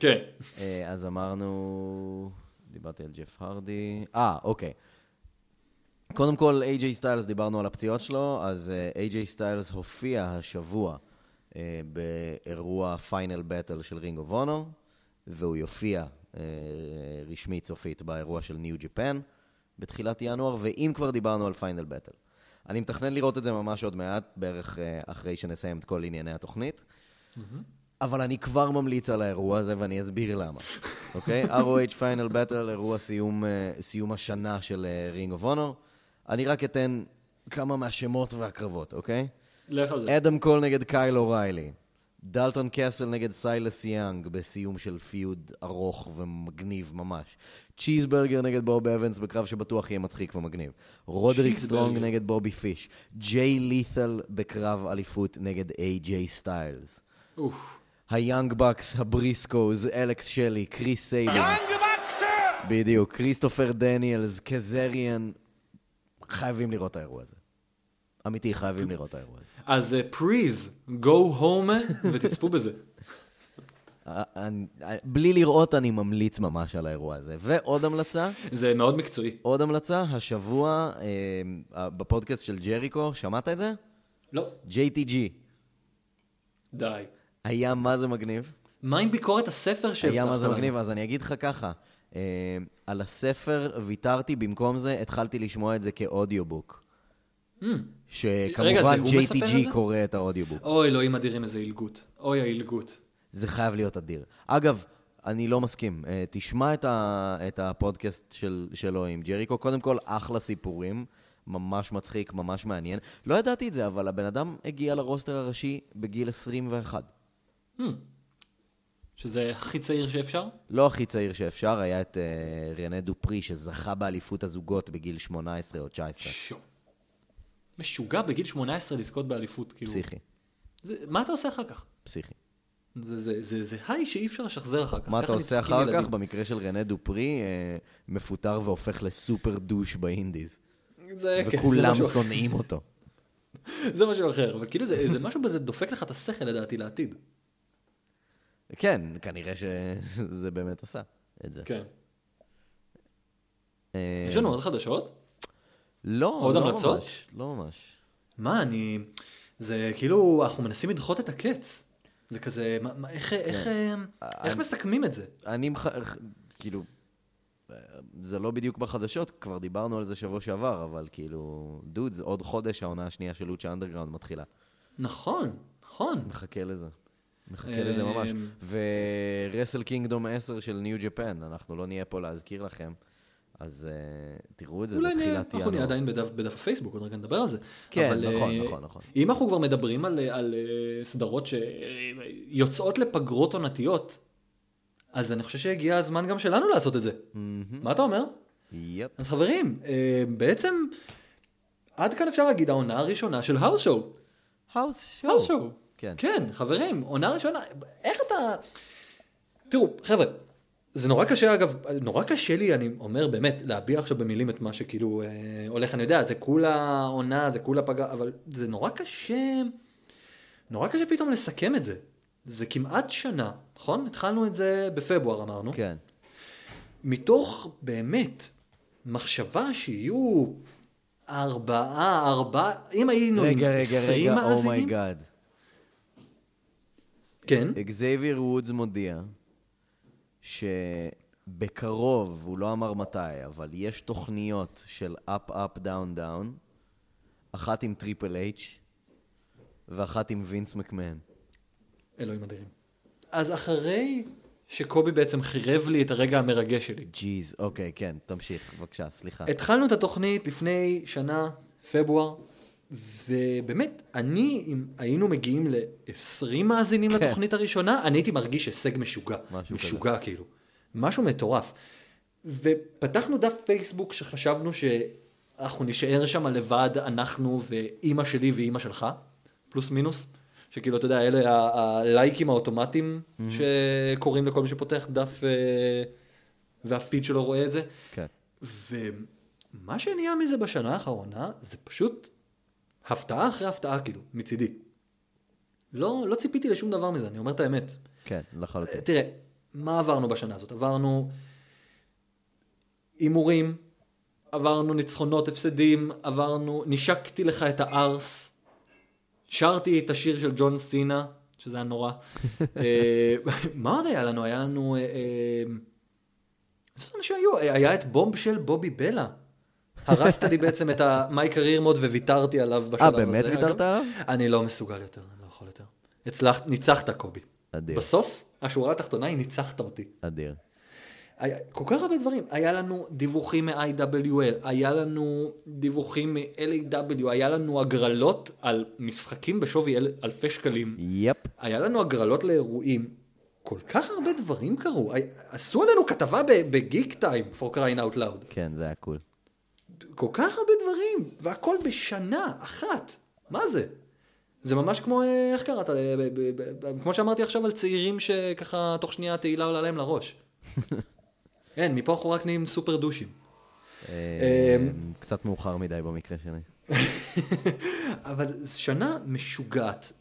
כן. אה, אז אמרנו, דיברתי על ג'ף הרדי. אה, אוקיי. קודם כל, איי-ג'יי סטיילס, דיברנו על הפציעות שלו, אז איי-ג'יי סטיילס הופיע השבוע אה, באירוע Final Battle של Ring of Honor, והוא יופיע אה, רשמית סופית באירוע של New Japan בתחילת ינואר, ואם כבר דיברנו על Final Battle. אני מתכנן לראות את זה ממש עוד מעט, בערך אה, אחרי שנסיים את כל ענייני התוכנית. אבל אני כבר ממליץ על האירוע הזה ואני אסביר למה, אוקיי? ROH Final Battle, אירוע סיום, אה, סיום השנה של Ring of Honor. אני רק אתן כמה מהשמות והקרבות, אוקיי? לך על זה. אדם קול נגד קייל אוריילי. דלטון קאסל נגד סיילס יאנג בסיום של feud ארוך ומגניב ממש. צ'יזברגר נגד בוב אבנס בקרב שבטוח יהיה מצחיק ומגניב. רודריק. סטרונג נגד בובי פיש. ג'יי לית'ל בקרב אליפות נגד איי-ג'יי סטיילס. היאנג בקס, הבריסקוז, אלכס שלי, קריס סייבין. בדיוק, כריסטופר דניאלס, קזריאן. חייבים לראות את האירוע הזה. אמיתי, חייבים לראות את האירוע הזה. אז please, go home ותצפו בזה. אה, אני- אה, בלי לראות, אני ממליץ ממש על האירוע הזה. ועוד המלצה, זה מאוד מקצועי. עוד המלצה, השבוע אה, בפודקאסט של ג'ריקו, שמעת את זה? לא, JTG. די. היה מה זה מגניב. מה עם ביקורת הספר שהבטחת היה מה זה לנו? מגניב, אז אני אגיד לך ככה. אה, על הספר ויתרתי, במקום זה התחלתי לשמוע את זה כאודיובוק. רגע, שכמובן JTG? קורא את האודיובוק. אוי, אלוהים אדירים איזה עילגות. אוי, העילגות. זה חייב להיות אדיר. אגב, אני לא מסכים. אה, תשמע את, ה, את הפודקאסט של, שלו עם ג'ריקו. קודם כל, אחלה סיפורים. ממש מצחיק, ממש מעניין. לא ידעתי את זה, אבל הבן אדם הגיע לרוסטר הראשי בגיל 21. Hmm. שזה הכי צעיר שאפשר? לא הכי צעיר שאפשר, היה את uh, רנה דופרי, שזכה באליפות הזוגות בגיל 18 או 19. שו. משוגע בגיל 18 לזכות באליפות, כאילו. פסיכי, זה, מה אתה עושה אחר כך? פסיכי. זה, זה, זה, זה היי שאי אפשר לשחזר אחר כך. מה אתה עושה אחר כך? ילדים. במקרה של רנה דופרי, אה, מפוטר והופך לסופר דוש באינדיז. זה, כן, זה וכולם משהו- שונאים אותו. (laughs) זה משהו אחר, אבל כאילו זה, זה משהו בזה דופק לך את השכל לדעתי לעתיד. כן, כנראה שזה באמת עשה את זה. כן. אה, יש לנו עוד חדשות? לא, עוד לא המלצות? ממש, לא ממש. מה, אני... זה כאילו, אנחנו מנסים לדחות את הקץ. זה כזה, מה, מה, איך, איך, אה, איך מסכמים את זה? אני, מח... כאילו, אה, זה לא בדיוק בחדשות, כבר דיברנו על זה שבוע שעבר, אבל כאילו, דוד, עוד חודש העונה השנייה של לוצ'ה אנדרגראונד מתחילה. נכון, נכון. מחכה לזה. מחכה לזה ממש. ורסל קינגדום 10 של ניו ג'פן, אנחנו לא נהיה פה להזכיר לכם, אז uh, תראו את זה אולי נהיה, בתחילת אנחנו נהיה ינואר. עדיין בדף, בדף הפייסבוק, עוד רגע נדבר על זה. כן, אבל, נכון, אה, נכון, נכון. אם אנחנו כבר מדברים על, על אה, סדרות שיוצאות לפגרות עונתיות, אז אני חושב שהגיע הזמן גם שלנו לעשות את זה. מה אתה אומר? yep. אז חברים, אה, בעצם עד כאן אפשר להגיד העונה הראשונה של האוס שואו. האוס שואו. כן. כן, חברים, עונה ראשונה, איך אתה... תראו, חבר'ה, זה נורא קשה אגב, נורא קשה לי, אני אומר באמת, להביע עכשיו במילים את מה שכאילו אה, הולך, אני יודע, זה כולה עונה, זה כולה פגרה, אבל זה נורא קשה, נורא קשה פתאום לסכם את זה. זה כמעט שנה, נכון? התחלנו את זה בפברואר אמרנו. כן. מתוך באמת מחשבה שיהיו ארבעה, ארבעה, אם היינו עם רגע, רגע, 20 רגע, oh מאזינים, אומייגאד. כן, אקזייביר וודס מודיע שבקרוב, הוא לא אמר מתי, אבל יש תוכניות של אפ, אפ, דאון, דאון, אחת עם טריפל אייץ' ואחת עם וינס מקמן. אלוהים אדירים. אז אחרי שקובי בעצם חירב לי את הרגע המרגש שלי, jeez, אוקיי, כן, תמשיך, בבקשה, סליחה. התחלנו את התוכנית לפני שנה, פברואר, ובאמת, אני, אם היינו מגיעים ל-20 מאזינים כן. לתוכנית הראשונה, אני הייתי מרגיש הישג משוגע. משהו משוגע כאילו. משהו מטורף. ופתחנו דף פייסבוק שחשבנו שאנחנו נישאר שם לבד, אנחנו ואימא שלי ואימא שלך, פלוס מינוס. שכאילו, אתה יודע, אלה הלייקים האוטומטיים שקורים לכל מי שפותח דף אה, והפיד שלו רואה את זה. כן. ומה שנהיה מזה בשנה האחרונה, זה פשוט הפתעה אחרי הפתעה, כאילו, מצידי. לא, לא ציפיתי לשום דבר מזה, אני אומר את האמת. כן, לחלוטין. תראה, מה עברנו בשנה הזאת? עברנו הימורים, עברנו ניצחונות, הפסדים, עברנו, נשקתי לך את הארס, שרתי את השיר של ג'ון סינה, שזה היה נורא. (laughs) אה, מה עוד היה לנו? היה לנו... אה, אה, איזה דברים שהיו? היה את בומב של בובי בלה. הרסת לי בעצם את ה-My career mode וויתרתי עליו בשלב אה, הזה. באמת אגב. ויתרת עליו? אני לא מסוגל יותר, אני לא יכול יותר. הצלחת, ניצחת קובי. אדיר. בסוף, השורה התחתונה היא ניצחת אותי. אדיר. היה, כל כך הרבה דברים. היה לנו דיווחים מ-IWL, היה לנו דיווחים מ-LAW, היה לנו הגרלות על משחקים בשווי אל, אלפי שקלים, יפ. היה לנו הגרלות לאירועים. כל כך הרבה דברים קרו. עשו עלינו כתבה בגיק טיים, for crying out loud. כן, זה היה קול. כל כך הרבה דברים, והכל בשנה אחת. מה זה? זה ממש כמו, אה, איך קראת? אה, כמו שאמרתי עכשיו על צעירים שככה תוך שנייה התהילה עולה להם לראש. (laughs) כן, מפה אנחנו רק נהיים סופר דושים. אה, אמ, קצת מאוחר מדי במקרה שלי. (laughs) אבל שנה משוגעת.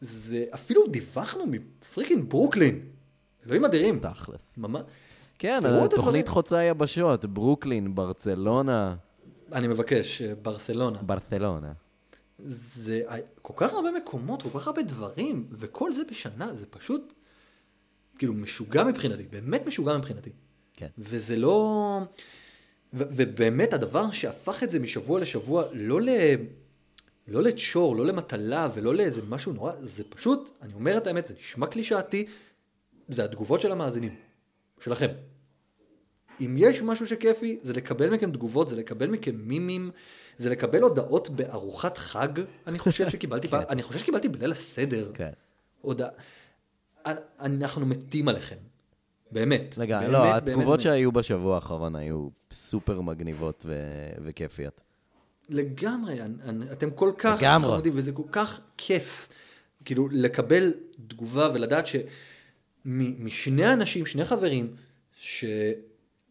זה, אפילו דיווחנו מ freaking ברוקלין. אלוהים אדירים. תכלס. ממש. כן, תוכנית. חוצה יבשות, ברוקלין, ברצלונה, אני מבקש, אה, ברסלונה. ברצלונה. זה כל כך הרבה מקומות, כל כך הרבה דברים, וכל זה בשנה, זה פשוט כאילו משוגע מבחינתי, באמת משוגע מבחינתי. כן. וזה לא... ו- ובאמת הדבר שהפך את זה משבוע לשבוע, לא ל... לא לצ'ור, לא למטלה ולא לאיזה משהו נורא, זה פשוט, אני אומר את האמת, זה נשמע קלישאתי, זה התגובות של המאזינים, שלכם. אם יש משהו שכיפי, זה לקבל מכם תגובות, זה לקבל מכם מימים, זה לקבל הודעות בארוחת חג, אני חושב שקיבלתי (laughs) פעם, אני חושב שקיבלתי בליל הסדר. כן. הודעה. אנ- אנחנו מתים עליכם. באמת. לגמרי, באמת, לא, באמת, התגובות באמת. שהיו בשבוע האחרון היו סופר מגניבות ו- וכיפיות. לגמרי, אתם כל כך לגמרי. חמודים, וזה כל כך כיף, כאילו, לקבל תגובה ולדעת שמשני אנשים, שני חברים,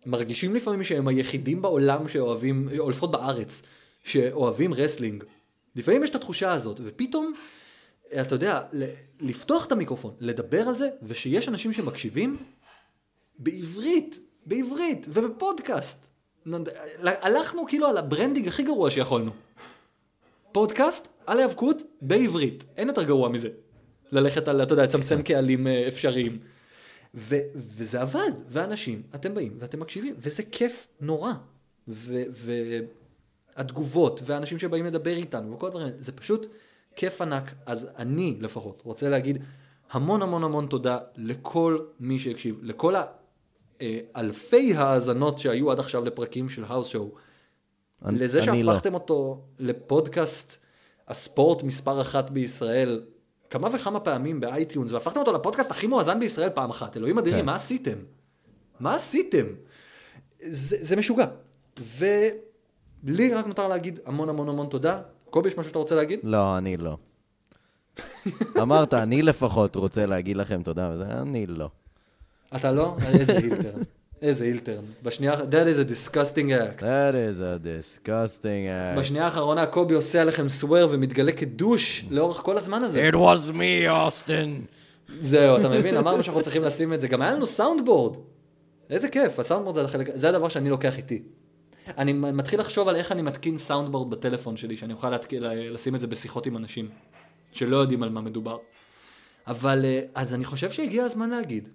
שמרגישים לפעמים שהם היחידים בעולם שאוהבים, או לפחות בארץ, שאוהבים wrestling, לפעמים יש את התחושה הזאת, ופתאום, אתה יודע, לפתוח את המיקרופון, לדבר על זה, ושיש אנשים שמקשיבים בעברית, בעברית, ובפודקאסט. הלכנו כאילו על ה branding הכי גרוע שיכולנו. פודקאסט על היאבקות בעברית, אין יותר גרוע מזה. ללכת על, אתה יודע, לצמצם קהלים אה, אפשריים. ו- וזה עבד, ואנשים, אתם באים ואתם מקשיבים, וזה כיף נורא. והתגובות, והאנשים שבאים לדבר איתנו, וכל הדברים זה פשוט כיף ענק. אז אני לפחות רוצה להגיד המון המון המון תודה לכל מי שהקשיב, לכל האלפי האזנות שהיו עד עכשיו לפרקים של האוס שואו. לזה לא. שהפכתם אותו לפודקאסט הספורט מספר אחת בישראל, כמה וכמה פעמים ב iTunes, והפכתם אותו לפודקאסט הכי מואזן בישראל פעם אחת. אלוהים אדירים, כן. מה עשיתם? מה עשיתם? זה, זה משוגע. ולי רק נותר להגיד המון המון המון תודה. קובי, יש משהו שאתה רוצה להגיד? לא, אני לא. (laughs) אמרת, אני לפחות רוצה להגיד לכם תודה, וזה, אני לא. אתה לא? איזה הילטרן. איזה הילטרן. בשנייה, that is a disgusting act. That is a disgusting act. בשנייה האחרונה קובי עושה עליכם סוואר ומתגלה כדוש לאורך כל הזמן הזה. It was me, אוסטין. זהו, אתה מבין? אמרנו שאנחנו צריכים לשים את זה. גם היה לנו סאונדבורד. איזה כיף, הסאונדבורד זה, החלק, זה הדבר שאני לוקח איתי. אני מתחיל לחשוב על איך אני מתקין soundboard בטלפון שלי, שאני אוכל להתקין, לשים את זה בשיחות עם אנשים שלא יודעים על מה מדובר. אבל אה, אז אני חושב שהגיע הזמן להגיד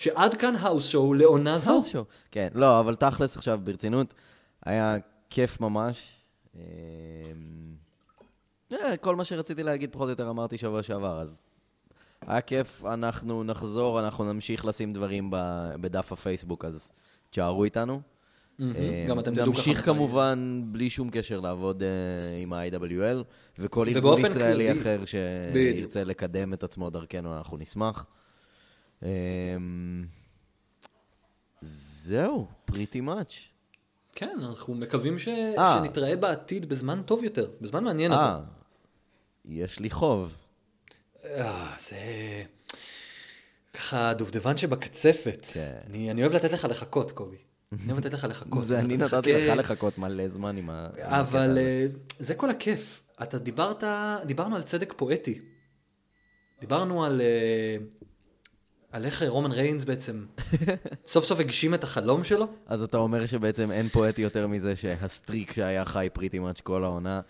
שעד כאן האוס שואו לעונה זו. האוס שואו. כן, לא, אבל תכלס עכשיו, ברצינות, היה כיף ממש. אמ, אה, כל מה שרציתי להגיד, פחות או יותר אמרתי שבוע שעבר, אז היה כיף, אנחנו נחזור, אנחנו נמשיך לשים דברים בדף הפייסבוק, אז תשארו איתנו. אה, גם אתם תדעו ככה נמשיך. כמובן, בלי שום קשר, לעבוד אה, עם ה-IWL, וכל ארגון ישראלי אחר. שירצה לקדם את עצמו דרכנו, אנחנו נשמח. אמ, זהו, פריטי מאץ'. כן, אנחנו מקווים ש... אה. שנתראה בעתיד בזמן טוב יותר, בזמן מעניין. אה, יש לי חוב. אה, זה... ככה דובדבן שבקצפת. כן. אני, אני אוהב לתת לך לחכות, קובי. אני אוהב לתת לך לחכות. זה אני נתתי לך לחכות מלא זמן עם ה... אבל. אה, זה כל הכיף. אתה דיברת, דיברנו על צדק פואטי. דיברנו על, אה, על איך רומן ריינס בעצם (laughs) סוף סוף הגשים את החלום שלו. אז אתה אומר שבעצם אין פואטי יותר מזה שה streak שהיה חי pretty much כל העונה,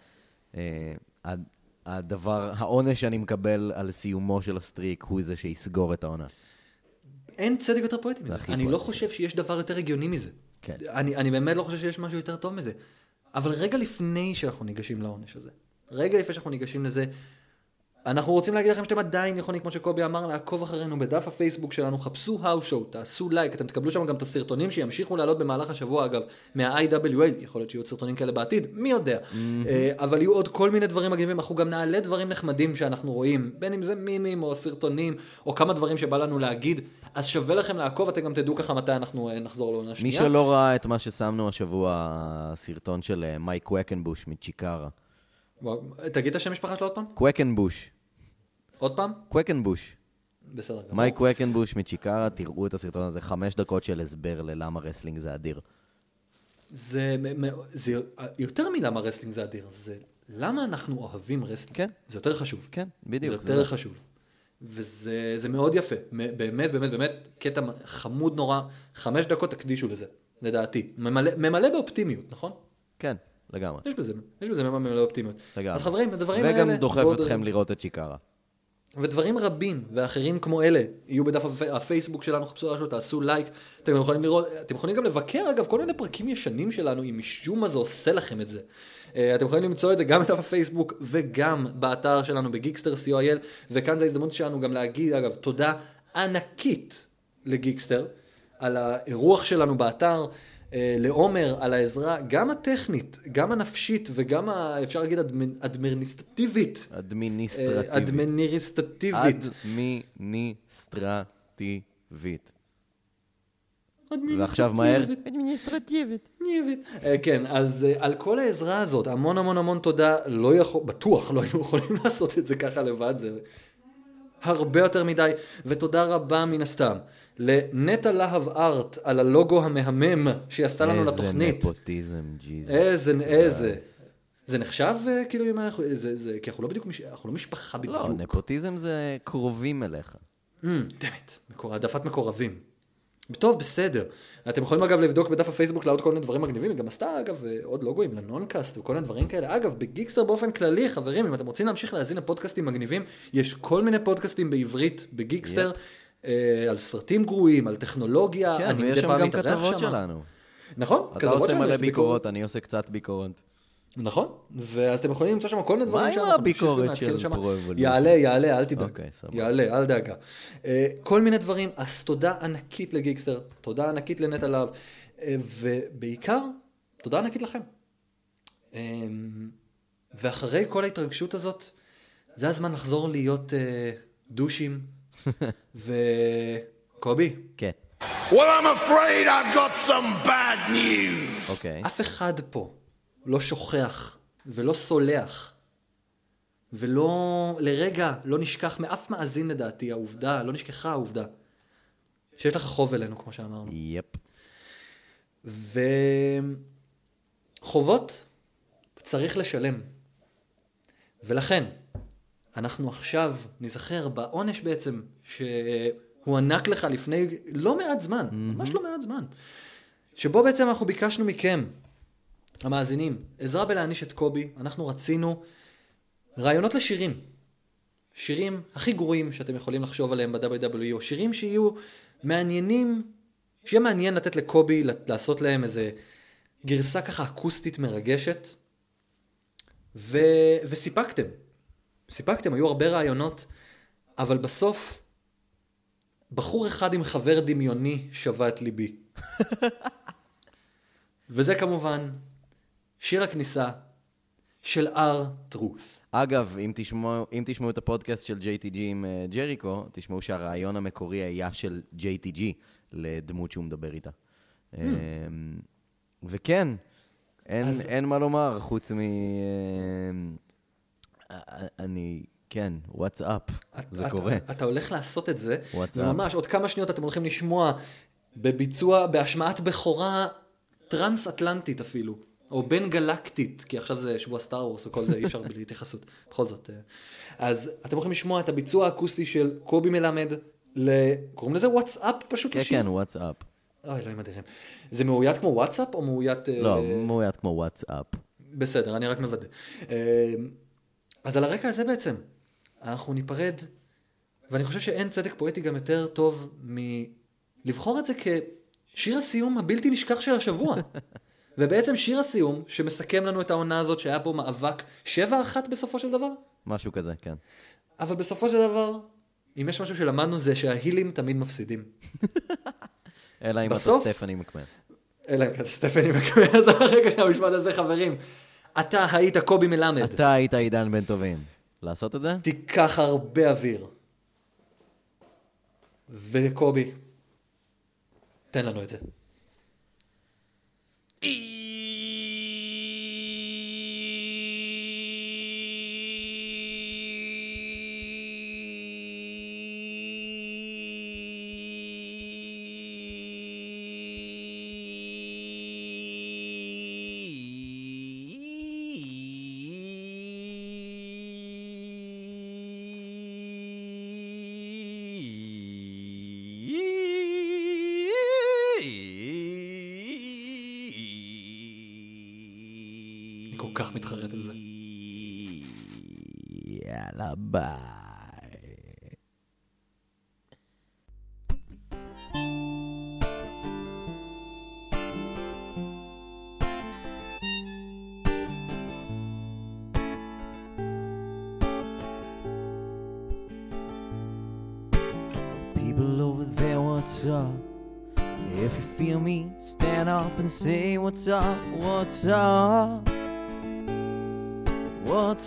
אה, הד- הדבר, העונש שאני מקבל על סיומו של ה streak הוא זה שיסגור את העונה. אין צדק יותר פואטי מזה. אני פואטי. לא חושב שיש דבר יותר הגיוני מזה. כן. אני, אני באמת לא חושב שיש משהו יותר טוב מזה. אבל רגע לפני שאנחנו ניגשים לעונש הזה, רגע לפני שאנחנו ניגשים לזה, אנחנו רוצים להגיד לכם שאתם עדיין יכולים, כמו שקובי אמר, לעקוב אחרינו בדף הפייסבוק שלנו, חפשו האוס שואו, תעשו לייק, אתם תקבלו שם גם את הסרטונים שימשיכו לעלות במהלך השבוע, אגב, מה-IWA, יכול להיות שיהיו סרטונים כאלה בעתיד, מי יודע. אה, אבל יהיו עוד כל מיני דברים מגניבים, אנחנו גם נעלה דברים נחמדים שאנחנו רואים, בין אם זה מימים או סרטונים, או כמה דברים שבא לנו להגיד, אז שווה לכם לעקוב, אתם גם תדעו ככה מתי אנחנו אה, נחזור לעונה מי שנייה. שלא ראה את מה ששמנו השבוע, הסרטון של אה, מייק קווקנבוש מצ'יקרה. תגיד את השם משפחה שלו עוד פעם? קווקנבוש. עוד פעם? קווקנבוש. בסדר גמור. מייק קווקנבוש מצ'יקרה, תראו את הסרטון הזה, חמש דקות של הסבר ללמה wrestling זה אדיר. זה, זה יותר מלמה wrestling זה אדיר, זה למה אנחנו אוהבים wrestling. כן. זה יותר חשוב. כן, בדיוק. זה יותר זה. חשוב. וזה זה מאוד יפה. באמת, באמת, באמת, קטע חמוד נורא. חמש דקות תקדישו לזה, לדעתי. ממלא, ממלא באופטימיות, נכון? כן, לגמרי. יש בזה, יש בזה ממלא באופטימיות. לגמרי. אז חברים, הדברים האלה... וגם דוחף אתכם לראות את צ'יקרה. ודברים רבים ואחרים כמו אלה יהיו בדף הפ- הפייסבוק שלנו, חפשו רשות, תעשו לייק, אתם יכולים לראות, אתם יכולים גם לבקר אגב כל מיני פרקים ישנים שלנו, אם משום מה זה עושה לכם את זה. אה, אתם יכולים למצוא את זה גם בדף הפייסבוק וגם באתר שלנו בגיקסטר co.il, וכאן זו ההזדמנות שלנו גם להגיד אגב תודה ענקית לגיקסטר על האירוח שלנו באתר. אה, לעומר על העזרה, גם הטכנית, גם הנפשית וגם, ה, אפשר להגיד, אדמ- אדמיניסטרטיבית. אדמיניסטרטיבית. אה, אדמיניסטרטיבית. אדמיניסטרטיבית. ועכשיו מהר. אדמיניסטרטיבית. אדמיניסטרטיבית. אה, כן, אז על כל העזרה הזאת, המון המון המון תודה. לא יכול, בטוח לא היינו יכולים לעשות את זה ככה לבד, זה הרבה יותר מדי. ותודה רבה מן הסתם לנטע להב ארט על הלוגו המהמם שהיא עשתה לנו לתוכנית. איזה נפוטיזם, ג'יזוס. איזה, איזה. זה נחשב אה, כאילו אם אנחנו, זה, זה, כי אנחנו לא בדיוק, אנחנו לא משפחה בדיוק. לא, נפוטיזם זה קרובים אליך. דמת, העדפת מקורבים. טוב, בסדר. אתם יכולים אגב לבדוק בדף הפייסבוק לעוד כל מיני דברים מגניבים, היא גם עשתה אגב אה, עוד לוגוים לנונקאסט וכל מיני דברים כאלה. אגב, בגיקסטר באופן כללי, חברים, אם אתם רוצים להמשיך להאזין לפודקאסטים מגניבים, יש כל מיני פודקאסטים בעברית בגיקסטר, אה, על סרטים גרועים, על טכנולוגיה, כן, אני ויש מדי שם פעם גם מתארח כתבות שמה. שלנו. נכון, אתה כתבות עושה שלנו, מלא יש ביקורות, אני עושה קצת ביקורת. נכון, ואז אתם יכולים למצוא שם כל מיני דברים שאנחנו נמשיך ונעדכן שם. Evolution? יעלה, יעלה, אל תדאג. אוקיי, סבבה. יעלה, אל דאגה. אה, כל מיני דברים, אז תודה ענקית לגיקסטר, תודה ענקית לנטע להב, אה, ובעיקר, תודה ענקית לכם. אה, ואחרי כל ההתרגשות הזאת, זה הזמן לחזור להיות אה, דושים, (laughs) וקובי, כן, Well, I'm afraid I've got some bad news. אוקיי. אף אחד פה לא שוכח ולא סולח ולא לרגע לא נשכח מאף מאזין לדעתי העובדה, לא נשכחה העובדה שיש לך חוב אלינו כמו שאמרנו. יפ. וחובות צריך לשלם. ולכן, אנחנו עכשיו נזכר בעונש בעצם שהוענק לך לפני לא מעט זמן, ממש לא מעט זמן, שבו בעצם אנחנו ביקשנו מכם, המאזינים, עזרה בלהעניש את קובי, אנחנו רצינו רעיונות לשירים. שירים הכי גרועים שאתם יכולים לחשוב עליהם ב-WWE, או שירים שיהיו מעניינים, שיהיה מעניין לתת לקובי לעשות להם איזה גרסה ככה אקוסטית מרגשת, ו... וסיפקתם. סיפקתם, היו הרבה רעיונות, אבל בסוף, בחור אחד עם חבר דמיוני שבה את ליבי. (laughs) וזה כמובן שיר הכניסה של R-Truth. אגב, אם תשמעו, אם תשמעו את הפודקאסט של JTG עם אה, ג'ריקו, תשמעו שהרעיון המקורי היה של JTG לדמות שהוא מדבר איתה. אמ, וכן, אין, אז- אין מה לומר חוץ מ... א- אני, כן, וואטסאפ, זה אתה- קורה. אתה הולך לעשות את זה, וואטסאפ. וממש עוד כמה שניות אתם הולכים לשמוע בביצוע, בהשמעת בכורה טרנס-אטלנטית אפילו, או בין גלקטית, כי עכשיו זה שבוע סטאר וורס וכל זה, אי אפשר בלי התייחסות, (laughs) בכל זאת. אה. אז אתם הולכים לשמוע את הביצוע האקוסטי של קובי מלמד, ל... קוראים לזה וואטסאפ פשוט כן, לשיר? כן, וואטסאפ. אוי, אלוהים אדירים. זה מאוית כמו וואטסאפ או מאוית... אה, לא, מאוית כמו וואטסאפ. בסדר, אני רק מוודא. אה, אז על הרקע הזה בעצם, אנחנו ניפרד, ואני חושב שאין צדק פואטי גם יותר טוב מלבחור את זה כשיר הסיום הבלתי נשכח של השבוע. (laughs) ובעצם שיר הסיום שמסכם לנו את העונה הזאת שהיה פה מאבק שבע אחת בסופו של דבר, משהו כזה, כן. אבל בסופו של דבר, אם יש משהו שלמדנו זה שההילים תמיד מפסידים. (laughs) אלא אם אתה סטפני מקמן. אלא אם כן סטפני מקווה, אז הרגע של המשפט הזה חברים. אתה היית קובי מלמד. אתה היית עידן בן טובים. לעשות את זה? תיקח הרבה אוויר. וקובי, תן לנו את זה. כך מתחרט על זה. יאללה, ביי. People over there, what's up? If you feel me, stand up and say what's up, what's up,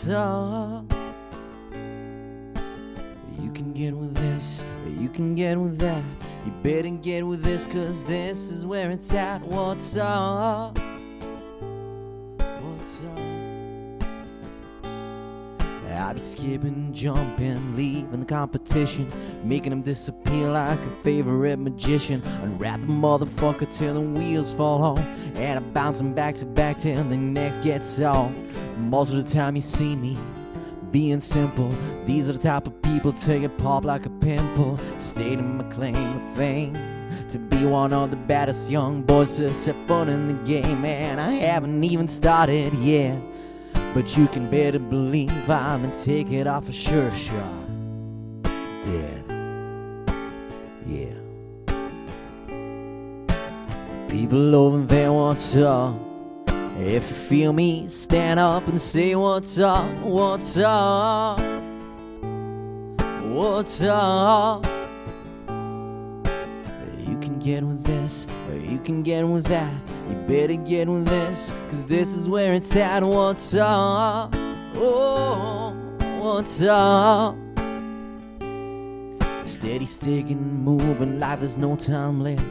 up. You can get with this, you can get with that. You better get with this, cause this is where it's at. What's up? What's up? I be skipping, jumping, leaving the competition, making them disappear like a favorite magician. Unwrap the motherfucker till the wheels fall off, and I'm bouncing back to back till the next gets off. Most of the time you see me being simple. These are the type of people take it pop like a pimple, stating my claim of fame to be one of the baddest young boys to set foot in the game, and I haven't even started yet. But you can better believe I'm a ticket off a sure shot. Dead. Yeah. People over there, what's up? If you feel me, stand up and say what's up, what's up, what's up. You can get with this, or you can get with that. You better get with this, cause this is where it's at. What's up? Oh, what's up? Steady sticking, moving, life there's no time left.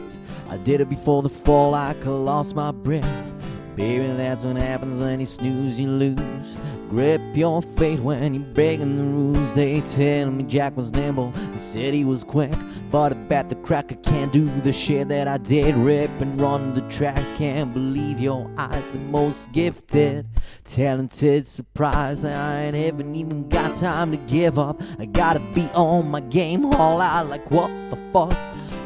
I did it before the fall, like I lost my breath. Baby, that's what happens when you snooze, you lose. Grip your fate when you're breaking the rules. They tell me Jack was nimble, they said he was quick. But I bet the cracker can't do the shit that I did. Rip and run the tracks, can't believe your eyes. The most gifted, talented surprise. I ain't haven't even got time to give up. I gotta be on my game, all out like what the fuck.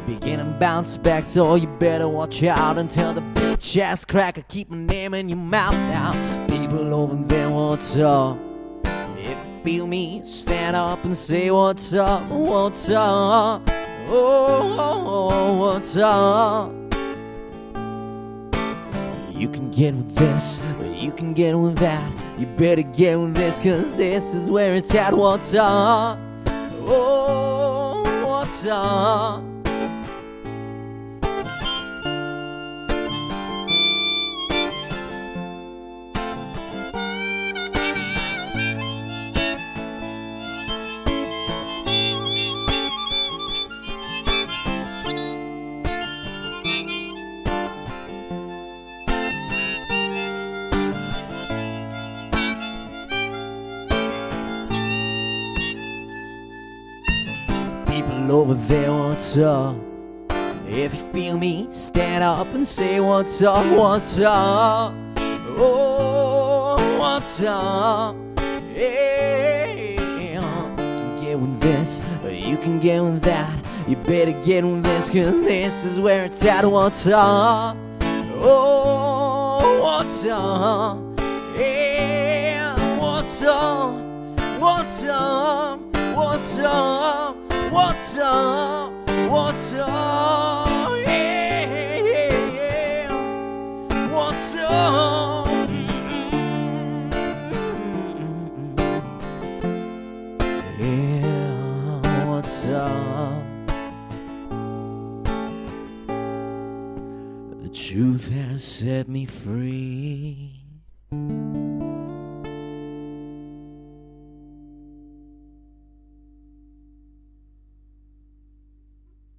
Begin and bounce back, so you better watch out until the ass cracker keep my name in your mouth now. People over there, what's up? If you feel me, stand up and say what's up, what's up? Oh, oh, oh, what's up? You can get with this, you can get with that. You better get with this, cause this is where it's at. What's up? Oh, what's up? What's up? If you feel me, stand up and say what's up, what's up? Oh, what's up? Yeah, you can get with this, or you can get with that. You better get with this, cause this is where it's at. What's up? Oh, what's up? Yeah, what's up? What's up? What's up? What's up? What's up? Yeah, yeah, yeah. What's up? What's up? The truth has set me free.